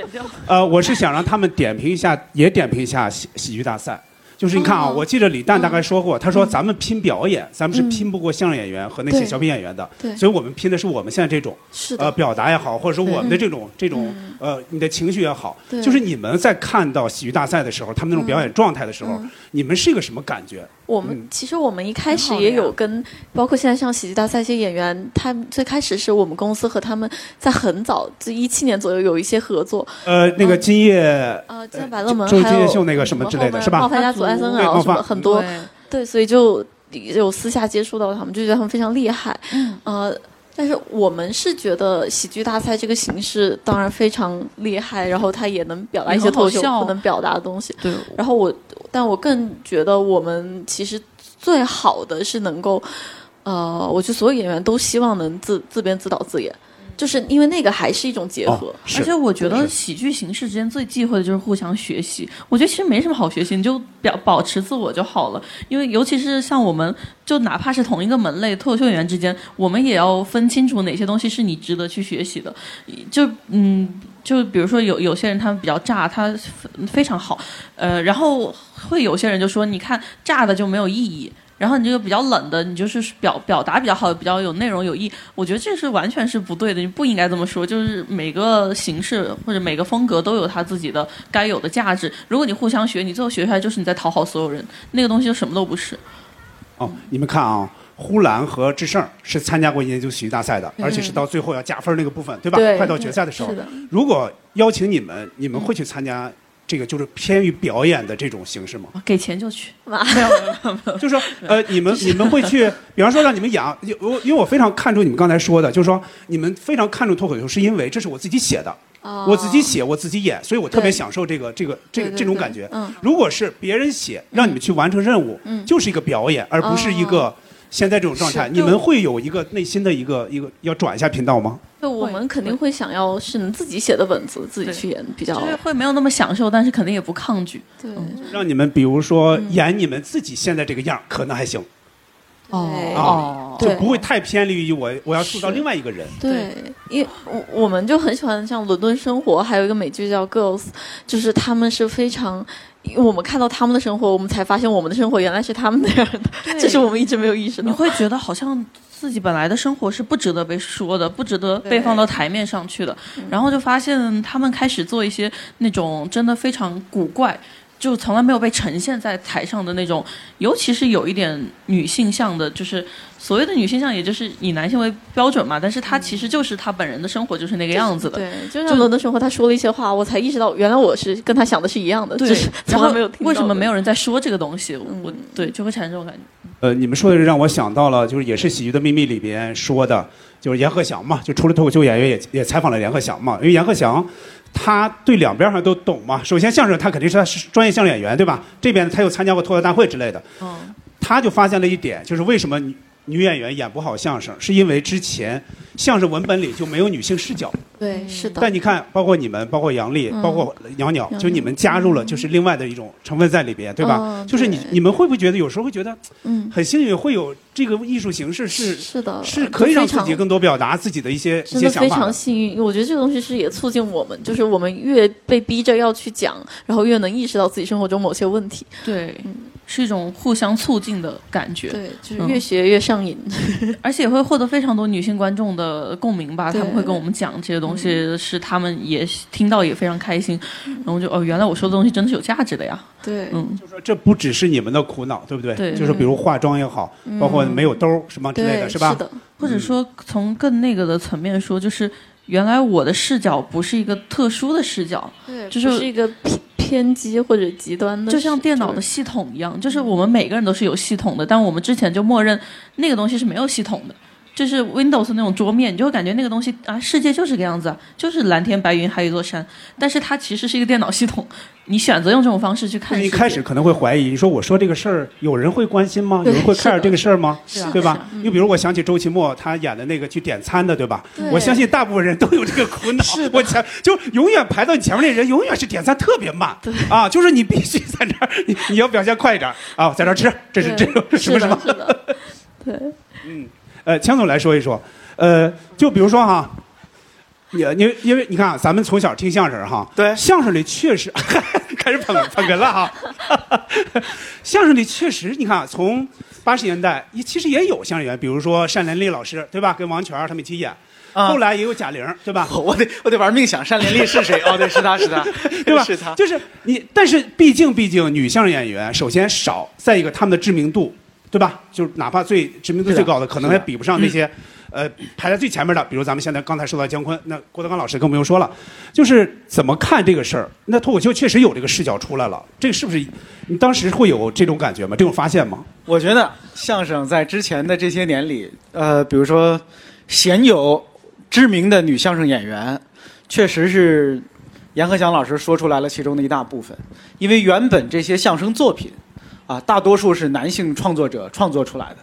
呃，我是想让他们点评一下，也点评一下喜喜剧大赛。就是你看啊，哦。我记得李诞大概说过，他说咱们拼表演，咱们是嗯。拼不过相声演员和那些小品演员的，对。所以我们拼的是我们现在这种是，呃表达也好，或者说我们的这种这种呃你的情绪也好，对。就是你们在看到喜剧大赛的时候，他们那种表演状态的时候嗯，你们是一个什么感觉？我们、嗯。其实我们一开始也有跟，包括现在上喜剧大赛一些演员，他们最开始是我们公司和他们在很早，就一七年左右有一些合作，呃，那个嗯今夜呃，在百乐门周还有金秀那个什么之类的是吧冒犯家族、艾森对尔什么很多，对。对，所以就有私下接触到他们，就觉得他们非常厉害。嗯，呃，但是我们是觉得喜剧大赛这个形式当然非常厉害，然后它也能表达一些脱口秀不能表达的东西。对，然后我，但我更觉得我们其实最好的是能够，呃，我觉得所有演员都希望能自自编自导自演，就是因为那个还是一种结合。哦而且我觉得喜剧形式之间最忌讳的就是互相学习。我觉得其实没什么好学习，你就表保持自我就好了。因为尤其是像我们，就哪怕是同一个门类脱口秀演员之间，我们也要分清楚哪些东西是你值得去学习的。就嗯，就比如说有有些人他们比较炸，他非常好，呃，然后会有些人就说，你看炸的就没有意义。然后你这个比较冷的，你就是表表达比较好，比较有内容有意。我觉得这是完全是不对的，你不应该这么说。就是每个形式或者每个风格都有它自己的该有的价值。如果你互相学，你最后学出来就是你在讨好所有人，那个东西就什么都不是。哦，你们看啊，呼兰和智胜是参加过研究喜剧大赛的，而且是到最后要加分那个部分，对吧？对快到决赛的时候是，的，如果邀请你们，你们会去参加这个就是偏于表演的这种形式吗？给钱就去，妈 没有没有没有没有。就是说，呃，你们你们会去，比方说让你们演，我因为我非常看重你们刚才说的，就是说你们非常看重脱口秀，是因为这是我自己写的，哦。我自己写，我自己演，所以我特别享受这个这个这这种感觉。嗯。如果是别人写，让你们去完成任务，嗯。就是一个表演，而不是一个现在这种状态。你们会有一个内心的一个一个要转一下频道吗？对我们肯定会想要是能自己写的本子自己去演比较就是会没有那么享受，但是肯定也不抗拒。对。让你们比如说嗯演你们自己现在这个样儿，可能还行，对哦，就对不会太偏离于我我要塑造另外一个人。对，因为我我们就很喜欢像《伦敦生活》，还有一个美剧叫《Girls》，就是他们是非常，因为我们看到他们的生活，我们才发现我们的生活原来是他们那样的，这是我们一直没有意识到。你会觉得好像自己本来的生活是不值得被说的，不值得被放到台面上去的，然后就发现他们开始做一些那种真的非常古怪。就从来没有被呈现在台上的那种，尤其是有一点女性向的，就是所谓的女性向，也就是以男性为标准嘛。但是她其实就是她本人的生活就是那个样子的。对，就像伦敦生活，她说了一些话，我才意识到原来我是跟她想的是一样的，对从来没有听到。为什么没有？人在说这个东西？我对就会产生这种感觉。呃，你们说的是让我想到了，就是也是《喜剧的秘密》里边说的，就是阎鹤祥嘛，就除了脱口秀演员也也采访了阎鹤祥嘛，因为阎鹤祥他对两边上都懂嘛。首先相声他肯定是他是专业相声演员对吧？这边他又参加过脱口大会之类的，嗯，他就发现了一点，就是为什么女女演员演不好相声，是因为之前相声文本里就没有女性视角。对，是的。但你看，包括你们，包括杨丽，嗯包括袅袅，就你们加入了就是另外的一种成分在里边，对吧？嗯就是你你们会不会觉得有时候会觉得嗯，很幸运，会有这个艺术形式是是的，是可以让自己更多表达自己的一些一真的非些想法的。常幸运，我觉得这个东西是也促进我们，就是我们越被逼着要去讲，然后越能意识到自己生活中某些问题。对嗯，是一种互相促进的感觉。对，就是嗯越学越上瘾。而且也会获得非常多女性观众的共鸣吧，他们会跟我们讲这些东西，是他们也听到也非常开心，然后就哦，原来我说的东西真的是有价值的呀，对，嗯，就说这不只是你们的苦恼，对不对？对就是比如化妆也好，包括没有兜儿什么之类，的，是吧？是的，或者说从更那个的层面说，就是原来我的视角不是一个特殊的视角，对，就是是一个偏偏激或者极端的，就像电脑的系统一样，就是我们每个人都是有系统的，但我们之前就默认那个东西是没有系统的。就是 Windows 那种桌面，你就会感觉那个东西啊，世界就是这个样子啊，就是蓝天白云，还有一座山。但是它其实是一个电脑系统，你选择用这种方式去看世界。就是一开始可能会怀疑，你说我说这个事儿，有人会关心吗？有人会是的 care 这个事儿吗？对吧？你比如我想起周奇墨他演的那个去点餐的，对吧？对我相信大部分人都有这个苦恼是。我前就永远排到你前面那人，永远是点餐特别慢。啊，就是你必须在这儿，你你要表现快一点啊，在这儿吃，这是这什么什么？对，呃，强总来说一说，呃，就比如说哈，你你因为你看啊，咱们从小听相声哈，对相声里确实开始捧捧哏了哈，相声里确实 你看啊，从八十年代也其实也有相声演员，比如说单连丽老师对吧，跟王全儿他们一起演，啊后来也有贾玲对吧？我得我得玩命想单连丽是谁？哦，对，是他是他，对吧？是他。就是你，但是毕竟毕竟女相声演员首先少，再一个他们的知名度，对吧？就是哪怕最知名度最高的，可能也比不上那些，嗯呃排在最前面的，比如咱们现在刚才说到姜昆，那郭德纲老师更不用说了，就是怎么看这个事儿？那脱口秀确实有这个视角出来了，这个是不是你当时会有这种感觉吗？这种发现吗？我觉得相声在之前的这些年里，呃，比如说鲜有知名的女相声演员，确实是阎鹤祥老师说出来了其中的一大部分。因为原本这些相声作品啊，大多数是男性创作者创作出来的，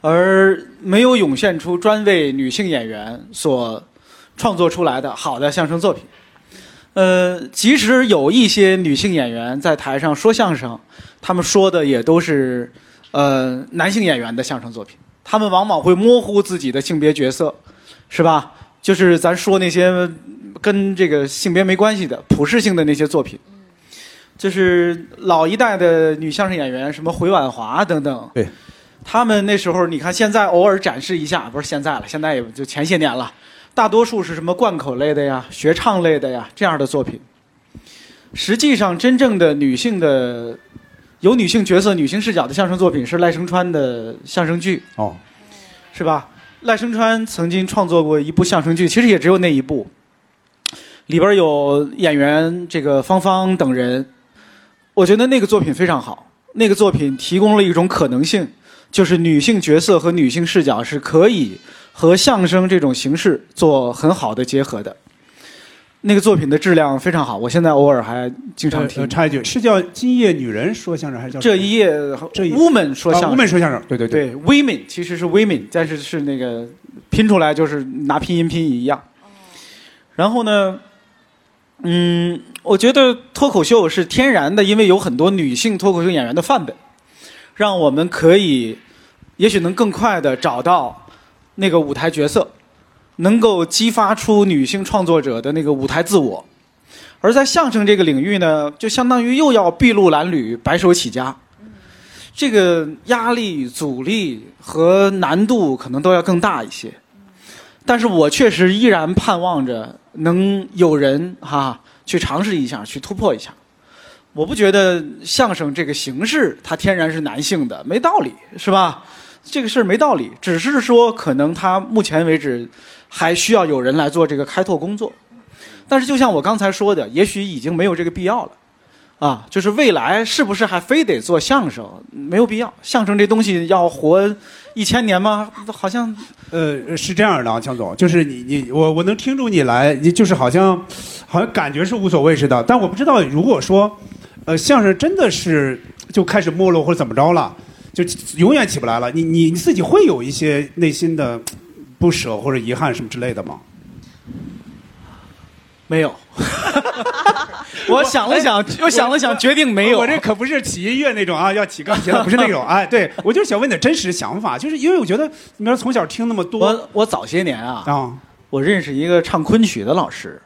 而没有涌现出专为女性演员所创作出来的好的相声作品。呃，即使有一些女性演员在台上说相声，他们说的也都是呃男性演员的相声作品，他们往往会模糊自己的性别角色，是吧？就是咱说那些跟这个性别没关系的普世性的那些作品，就是老一代的女相声演员，什么回婉华等等，对，他们那时候你看现在偶尔展示一下，不是现在了，现在也就前些年了。大多数是什么贯口类的呀、学唱类的呀这样的作品。实际上，真正的女性的有女性角色、女性视角的相声作品是赖声川的相声剧，哦，是吧？赖声川曾经创作过一部相声剧，其实也只有那一部，里边有演员这个芳芳等人，我觉得那个作品非常好。那个作品提供了一种可能性，就是女性角色和女性视角是可以和相声这种形式做很好的结合的。那个作品的质量非常好，我现在偶尔还经常听。呃插一句，是叫今夜女人说相声还是叫这一夜这一 woman 说相声、啊，woman 说相声，对对对，对，women 其实是 women，但是是那个拼出来就是拿拼音拼一样。然后呢，嗯，我觉得脱口秀是天然的，因为有很多女性脱口秀演员的范本，让我们可以，也许能更快的找到那个舞台角色，能够激发出女性创作者的那个舞台自我。而在相声这个领域呢，就相当于又要筚路蓝缕、白手起家。这个压力、阻力和难度可能都要更大一些，但是我确实依然盼望着能有人哈去尝试一下，去突破一下。我不觉得相声这个形式它天然是男性的，没道理，是吧？这个事儿没道理，只是说可能它目前为止还需要有人来做这个开拓工作。但是就像我刚才说的，也许已经没有这个必要了。啊，就是未来是不是还非得做相声？没有必要。相声这东西要活一千年吗？好像呃，是这样的啊，强总，就是你你我我能听出你来，你就是好像好像感觉是无所谓似的，但我不知道，如果说呃相声真的是就开始没落或者怎么着了，就永远起不来了，你你你自己会有一些内心的不舍或者遗憾什么之类的吗？没有。我想了想，我想了想，决定没有。我这可不是起音乐那种啊，要起钢琴的，不是那种。哎，对我就是想问你的真实想法，就是因为我觉得你说从小听那么多，我我早些年啊，啊，我认识一个唱昆曲的老师，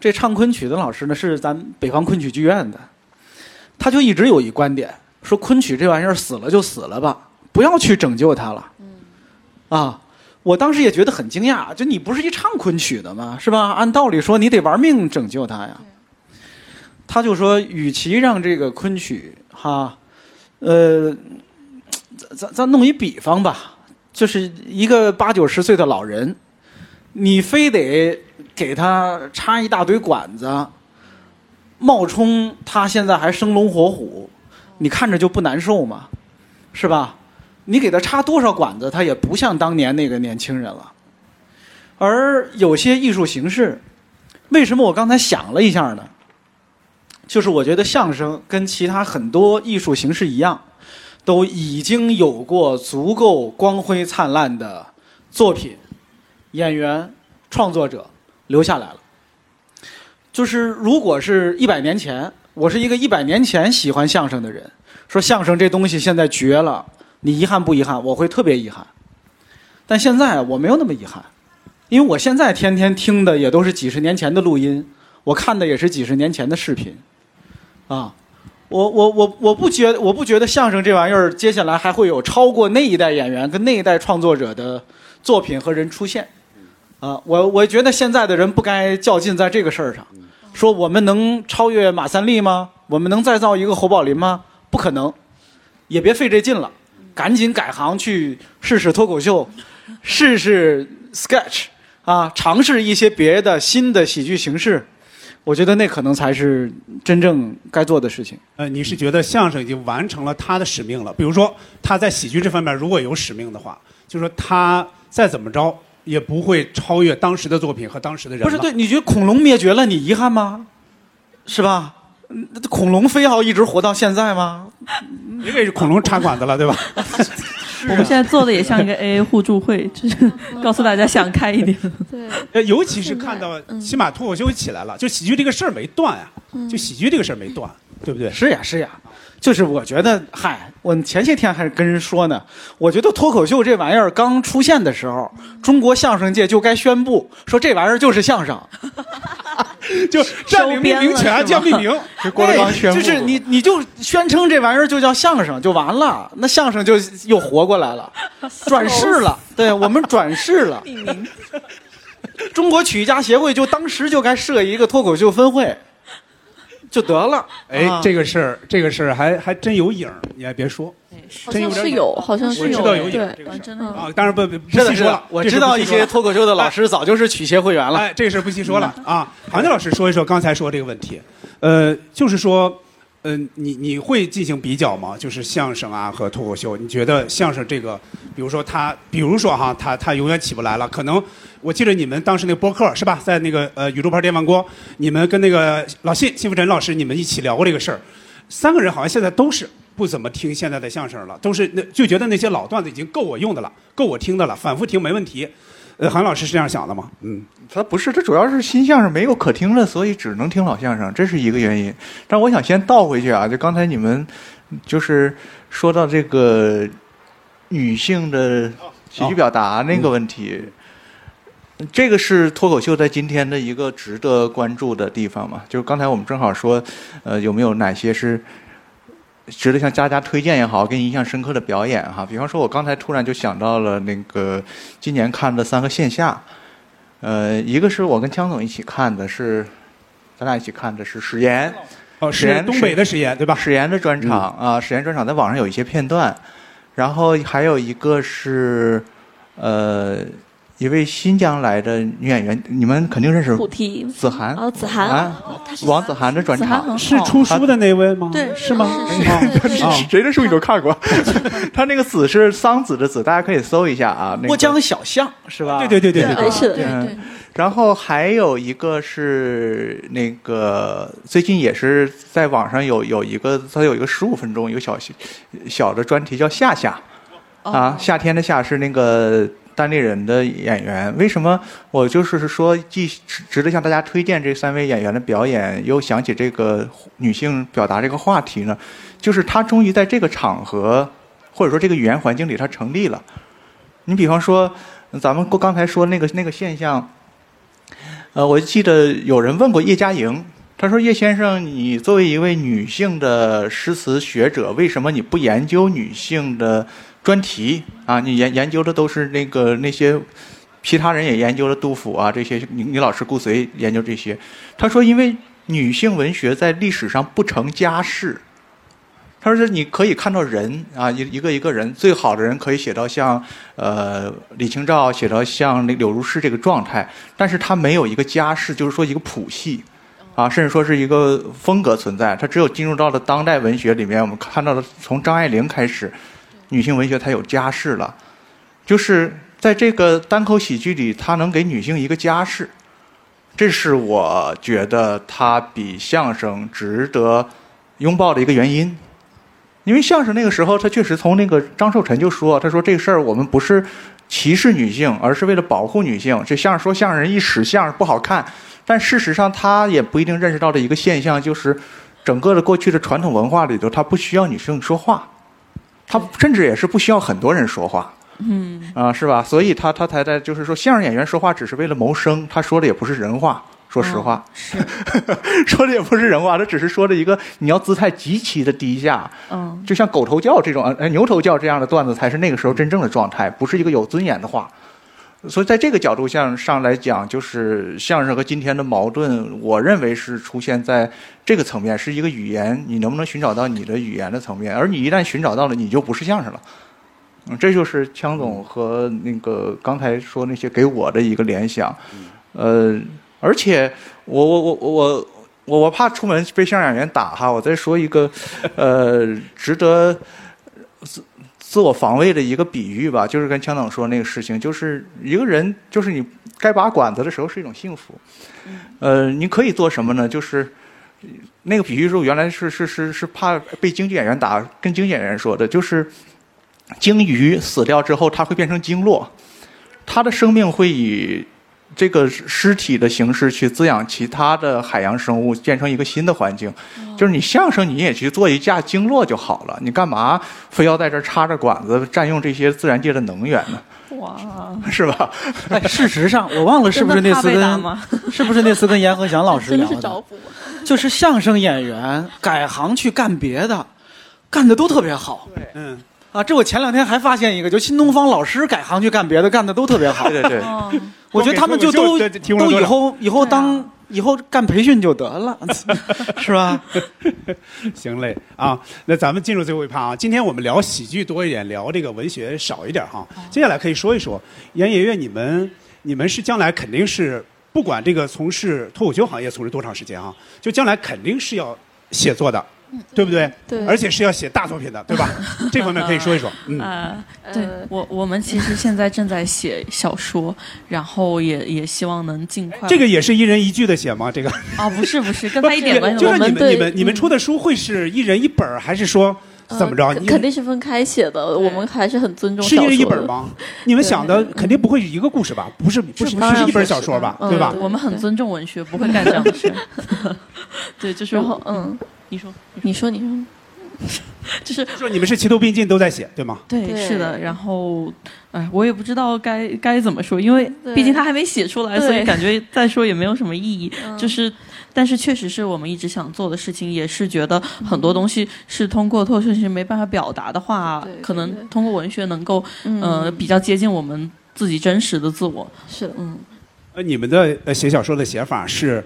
这唱昆曲的老师呢是咱北方昆曲剧院的，他就一直有一观点，说昆曲这玩意儿死了就死了吧，不要去拯救它了。啊，我当时也觉得很惊讶，就你不是一唱昆曲的吗？是吧？按道理说你得玩命拯救他呀。他就说，与其让这个昆曲哈，呃，咱咱咱弄一比方吧，就是一个八九十岁的老人，你非得给他插一大堆管子，冒充他现在还生龙活虎，你看着就不难受吗？是吧？你给他插多少管子，他也不像当年那个年轻人了。而有些艺术形式，为什么我刚才想了一下呢？就是我觉得相声跟其他很多艺术形式一样，都已经有过足够光辉灿烂的作品、演员、创作者留下来了。就是如果是一百年前，我是一个一百年前喜欢相声的人，说相声这东西现在绝了，你遗憾不遗憾？我会特别遗憾。但现在我没有那么遗憾，因为我现在天天听的也都是几十年前的录音，我看的也是几十年前的视频。啊，我我我我不觉我不觉得相声这玩意儿接下来还会有超过那一代演员跟那一代创作者的作品和人出现。啊，我我觉得现在的人不该较劲在这个事儿上，说我们能超越马三立吗？我们能再造一个侯宝林吗？不可能，也别费这劲了，赶紧改行去试试脱口秀，试试 sketch 啊，尝试一些别的新的喜剧形式，我觉得那可能才是真正该做的事情。呃，你是觉得相声已经完成了他的使命了？比如说他在喜剧这方面如果有使命的话，就说他再怎么着也不会超越当时的作品和当时的人。不是对，你觉得恐龙灭绝了，你遗憾吗？是吧？嗯恐龙非要一直活到现在吗？因为恐龙插管子了，对吧？我们现在做的也像一个 AA 互助会，就是告诉大家想开一点。对，呃，尤其是看到嗯起码脱口秀起来了，就喜剧这个事儿没断啊，就喜剧这个事儿没断，对不对？是呀，是呀，就是我觉得，嗨，我前些天还跟人说呢，我觉得脱口秀这玩意儿刚出现的时候，中国相声界就该宣布说这玩意儿就是相声，就占领命名权叫命名，是郭德纲宣布哎就是你你就宣称这玩意儿就叫相声就完了，那相声就又活过来了，转世了，对我们转世了。中国曲艺家协会就当时就该设一个脱口秀分会，就得了。哎啊，这个事儿，这个事儿还还真有影儿，你还别说好真有是有，好像是我知道有影对儿，这个事儿真的有啊。当然不不细说了，，我知道一些脱口秀的老师早就是曲协会员了。哎，这个事儿不细说了啊。韩静老师说一说刚才说这个问题，呃，就是说，嗯，你你会进行比较吗？就是相声啊和脱口秀，你觉得相声这个，比如说他，比如说哈，他他永远起不来了，可能我记得你们当时那个播客是吧，在那个呃宇宙牌电饭锅，你们跟那个老信信福臣老师你们一起聊过这个事儿，三个人好像现在都是。不怎么听现在的相声了，都是那就觉得那些老段子已经够我用的了，够我听的了，反复听没问题。呃，韩老师是这样想的吗？嗯，他不是，他主要是新相声没有可听了，所以只能听老相声，这是一个原因。但我想先倒回去啊，就刚才你们就是说到这个女性的喜剧表达那个问题，这个是脱口秀在今天的一个值得关注的地方嘛。就是刚才我们正好说，呃，有没有哪些是值得向大家推荐也好，给你印象深刻的表演哈？比方说，我刚才突然就想到了那个今年看的三个线下。呃，一个是我跟江总一起看的是，咱俩一起看的是史岩，哦，史岩东北的史岩对吧？史岩的专场啊，史岩专场在网上有一些片段，然后还有一个是呃一位新疆来的女演员，你们肯定认识子涵哦，子涵啊，王子涵的专场。是出书的那位吗？对是吗？谁的书你都看过？他那个子是桑子的子，大家可以搜一下啊。那个郭江小巷是吧？对对对对对对是的，然后还有一个是那个最近也是在网上有有一个，它有一个十五分钟一个小小的专题叫夏夏，啊，夏天的夏是那个单立人的演员。为什么我就是说既值得向大家推荐这三位演员的表演，又想起这个女性表达这个话题呢？就是他终于在这个场合或者说这个语言环境里，她成立了。你比方说，咱们刚才说那个那个现象。呃，我记得有人问过叶嘉莹，他说：“叶先生，你作为一位女性的诗词学者，为什么你不研究女性的专题啊？你研研究的都是那个那些，其他人也研究了杜甫啊这些，你你老师顾随研究这些。”他说：“因为女性文学在历史上不成家世。”他说：“你可以看到人啊，一一个一个人，最好的人可以写到像呃李清照，写到像柳如是这个状态，但是他没有一个家世，就是说一个谱系，啊，甚至说是一个风格存在。他只有进入到了当代文学里面，我们看到了从张爱玲开始，女性文学才有家世了，就是在这个单口喜剧里，它能给女性一个家世，这是我觉得它比相声值得拥抱的一个原因。因为相声那个时候，他确实从那个张寿臣就说，他说这个事儿我们不是歧视女性，而是为了保护女性。这相声说相声人一使相声不好看，但事实上他也不一定认识到的一个现象就是，整个的过去的传统文化里头，他不需要女性说话，他甚至也是不需要很多人说话。嗯，啊，是吧？所以他他才在就是说，相声演员说话只是为了谋生，他说的也不是人话。说实话，是，说的也不是人话，他只是说的一个你要姿态极其的低下，嗯，就像狗头叫这种，呃，牛头叫这样的段子才是那个时候真正的状态，不是一个有尊严的话。所以在这个角度上上来讲，就是相声和今天的矛盾，我认为是出现在这个层面，是一个语言，你能不能寻找到你的语言的层面？而你一旦寻找到了，你就不是相声了。嗯，这就是枪总和那个刚才说那些给我的一个联想，呃，而且我我我我我我怕出门被相声演员打哈，我再说一个，呃，值得自自我防卫的一个比喻吧，就是跟枪总说那个事情，就是一个人，就是你该拔管子的时候是一种幸福，呃，你可以做什么呢？就是。那个比喻说，原来是是是是怕被京剧演员打，跟京剧演员说的，就是鲸鱼死掉之后，它会变成鲸落，它的生命会以这个尸体的形式去滋养其他的海洋生物，建成一个新的环境。就是你相声，你也去做一架经络就好了，你干嘛非要在这儿插着管子，占用这些自然界的能源呢？哇，是吧？哎，事实上，我忘了是不是那次跟是不是那次跟严和祥老师聊的。就是相声演员改行去干别的，干的都特别好。对嗯，啊，这我前两天还发现一个，就新东方老师改行去干别的，干的都特别好。对对我觉得他们就都都以后以后当以后干培训就得了，是吧？行嘞啊，那咱们进入最后一趴啊。今天我们聊喜剧多一点，聊这个文学少一点哈。接下来可以说一说，严爷爷，你们你们是将来肯定是不管这个从事脱口秀行业从事多长时间啊，就将来肯定是要写作的，对不对？对而且是要写大作品的，对吧？这方面可以说一说。嗯，呃，对呃我我们其实现在正在写小说，然后也也希望能尽快。这个也是一人一句的写吗？这个啊，不是不是，跟他一点关系就是都没有。你们你们你们出的书会是一人一本儿，还是说怎么着？肯定是分开写的，我们还是很尊重是一。人一本吗？你们想的肯定不会是一个故事吧？不是，不是，不是一本小说吧？嗯对吧？我们很尊重文学，不会干这样的事。对，就是然后，嗯，你说，你说，你说，就是说你们是齐头并进都在写，对吗？对，对是的。然后，哎，我也不知道该该怎么说，因为毕竟他还没写出来，所以感觉再说也没有什么意义。嗯就是，但是确实是我们一直想做的事情，也是觉得很多东西是通过脱口秀是没办法表达的话可能通过文学能够嗯，呃比较接近我们自己真实的自我。是的，嗯，那，你们的呃写小说的写法是，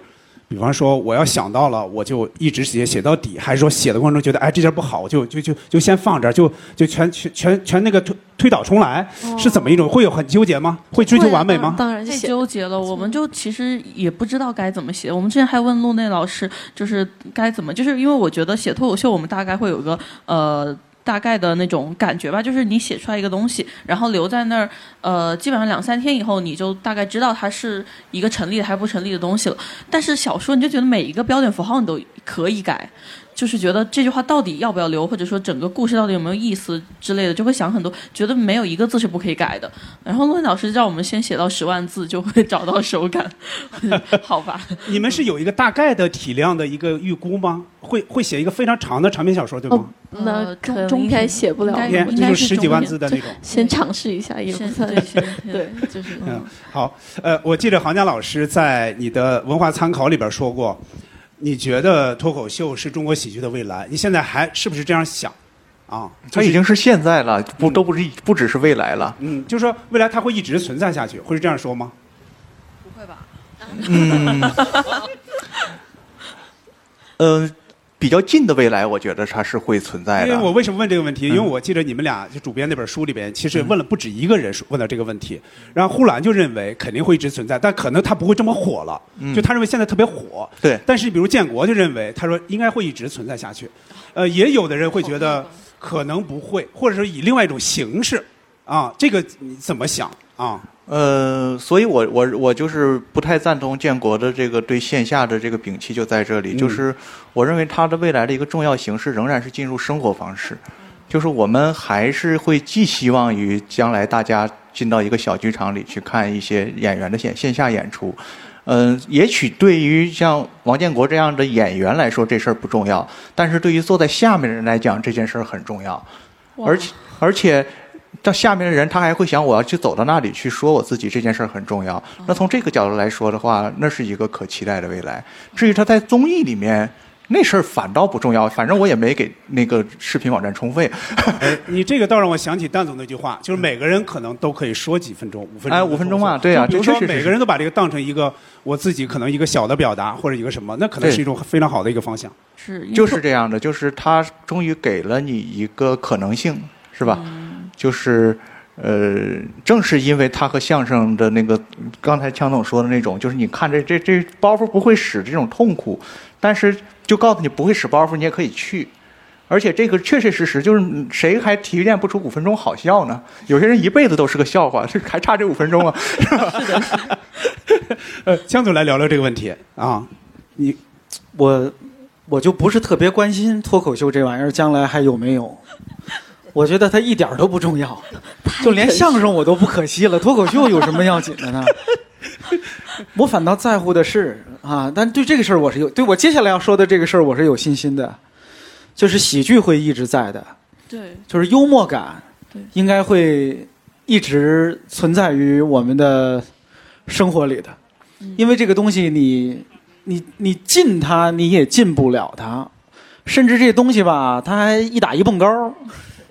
比方说我要想到了，我就一直写写到底，还是说写的过程中觉得哎这件不好，我就就就就先放这儿，就就全全全全那个推推倒重来，是怎么一种？会有很纠结吗？会追求完美吗？当然是太纠结了，我们就其实也不知道该怎么写。我们之前还问陆内老师，就是该怎么，就是因为我觉得写脱口秀，我们大概会有一个呃。大概的那种感觉吧，就是你写出来一个东西，然后留在那儿，呃，基本上两三天以后，你就大概知道它是一个成立的还是不成立的东西了。但是小说，你就觉得每一个标点符号你都可以改，就是觉得这句话到底要不要留，或者说整个故事到底有没有意思之类的，就会想很多，觉得没有一个字是不可以改的。然后陆老师让我们先写到十万字，就会找到手感，好吧？你们是有一个大概的体量的一个预估吗？会会写一个非常长的长篇小说，对吗？那呃可应该写不了应该就是十几万字的那种。先尝试一下，也不算对对，就是嗯，好，呃，我记得杭江老师在你的文化参考里边说过，你觉得脱口秀是中国喜剧的未来？你现在还是不是这样想？啊，它已经是现在了，不都不是不只是未来了。嗯，就是说未来它会一直存在下去，会是这样说吗？不会吧？嗯，呃，比较近的未来，我觉得它是会存在的。因为我为什么问这个问题？因嗯为我记得你们俩就主编那本书里边，其实问了不止一个人说问到这个问题。然后呼兰就认为肯定会一直存在，但可能他不会这么火了。嗯就他认为现在特别火。对但是比如建国就认为，他说应该会一直存在下去。呃，也有的人会觉得可能不会，或者说以另外一种形式。啊，这个你怎么想啊？呃，所以我我我就是不太赞同建国的这个对线下的这个摒弃就在这里，嗯就是我认为它的未来的一个重要形式仍然是进入生活方式，就是我们还是会寄希望于将来大家进到一个小剧场里去看一些演员的线线下演出。嗯、也许对于像王建国这样的演员来说，这事儿不重要，但是对于坐在下面的人来讲，这件事儿很重要。而且而且，到下面的人他还会想，我要去走到那里去说我自己这件事儿很重要。那从这个角度来说的话，那是一个可期待的未来。至于他在综艺里面。那事儿反倒不重要，反正我也没给那个视频网站充费。哎，你这个倒让我想起蛋总那句话，就是每个人可能都可以说几分钟，五分钟，哎五分钟嘛对啊就比如说每个人都把这个当成一个我自己可能一个小的表达或者一个什么，那可能是一种非常好的一个方向。是就是这样的，就是他终于给了你一个可能性，是吧？就是呃，正是因为他和相声的那个刚才强总说的那种，就是你看这这这包袱不会使这种痛苦，但是就告诉你不会使包袱，你也可以去。而且这个确确实实就是谁还提炼不出五分钟好笑呢？有些人一辈子都是个笑话，这还差这五分钟啊！呃，江总来聊聊这个问题啊。你我我就不是特别关心脱口秀这玩意儿将来还有没有。我觉得它一点儿都不重要，就连相声我都不可惜了，脱口秀有什么要紧的呢？我反倒在乎的是啊，但对这个事儿我是有，对我接下来要说的这个事儿我是有信心的，就是喜剧会一直在的，对，就是幽默感对。应该会一直存在于我们的生活里的，因为这个东西你你你禁它你也禁不了它，甚至这东西吧，它还一打一蹦高，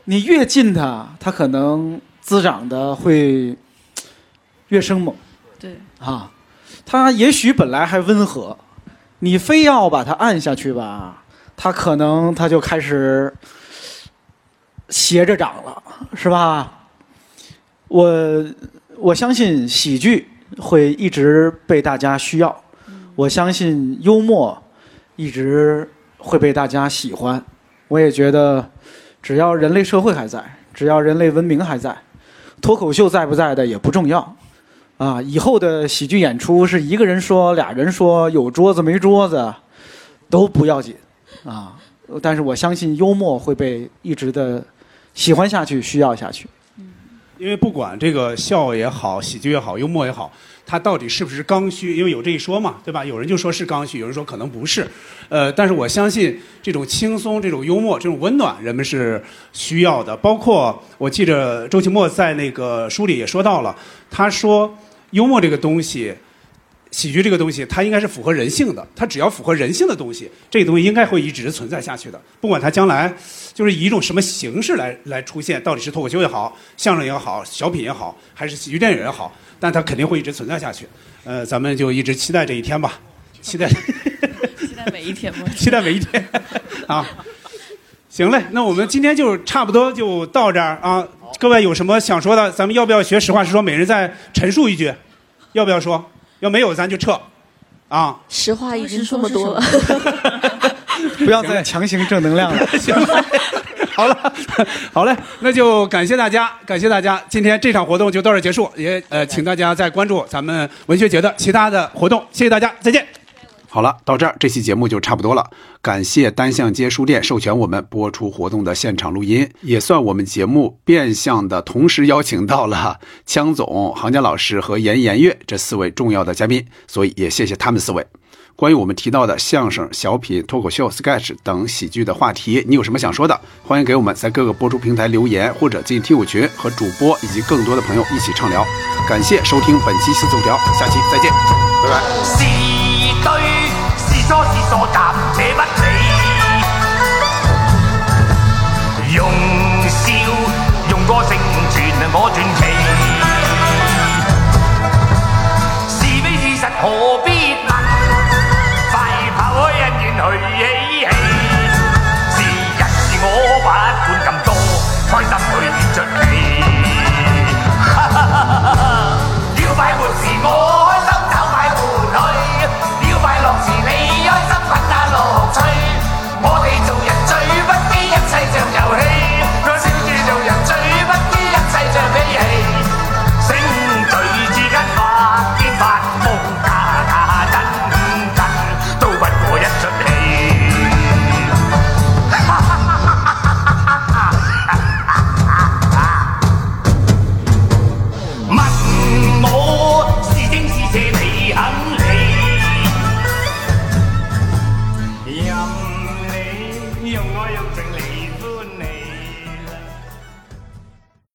你越近它，它可能滋长的会越生猛。对，啊，它也许本来还温和，你非要把它按下去吧，它可能它就开始斜着长了，是吧？我我相信喜剧会一直被大家需要，我相信幽默一直会被大家喜欢。我也觉得，只要人类社会还在，只要人类文明还在，脱口秀在不在的也不重要。啊，以后的喜剧演出是一个人说、俩人说，有桌子没桌子，都不要紧啊。但是我相信幽默会被一直的喜欢下去、需要下去。因为不管这个笑也好，喜剧也好，幽默也好，它到底是不是刚需？因为有这一说嘛，对吧？有人就说是刚需，有人说可能不是。呃，但是我相信这种轻松、这种幽默、这种温暖，人们是需要的。包括我记着周奇墨在那个书里也说到了，他说幽默这个东西。喜剧这个东西，它应该是符合人性的。它只要符合人性的东西，这个东西应该会一直存在下去的。不管它将来就是以一种什么形式来 来出现，到底是脱口秀也好，相声也好，小品也好，还是喜剧电影也好，但它肯定会一直存在下去。呃，咱们就一直期待这一天吧，期待 期待每一天吗？期待每一天啊。行嘞，那我们今天就差不多就到这儿啊。各位有什么想说的，咱们要不要学实话实说，每人再陈述一句？要不要说？要没有咱就撤，啊！实话已经这么多了，不要再强行正能量了。行，好了，好嘞，那就感谢大家，感谢大家，今天这场活动就到这儿结束，也呃，请大家再关注咱们文学节的其他的活动，谢谢大家，再见。好了，到这儿这期节目就差不多了。感谢单向街书店授权我们播出活动的现场录音，也算我们节目变相的同时邀请到了枪总、行家老师和严颜悦这四位重要的嘉宾，所以也谢谢他们四位。关于我们提到的相声、小品、脱口秀、sketch 等喜剧的话题，你有什么想说的？欢迎给我们在各个播出平台留言，或者进听友群和主播以及更多的朋友一起畅聊。感谢收听本期《新总条》，下期再见，拜拜。所暂且不理。用笑用歌声传我传奇，是非事实可？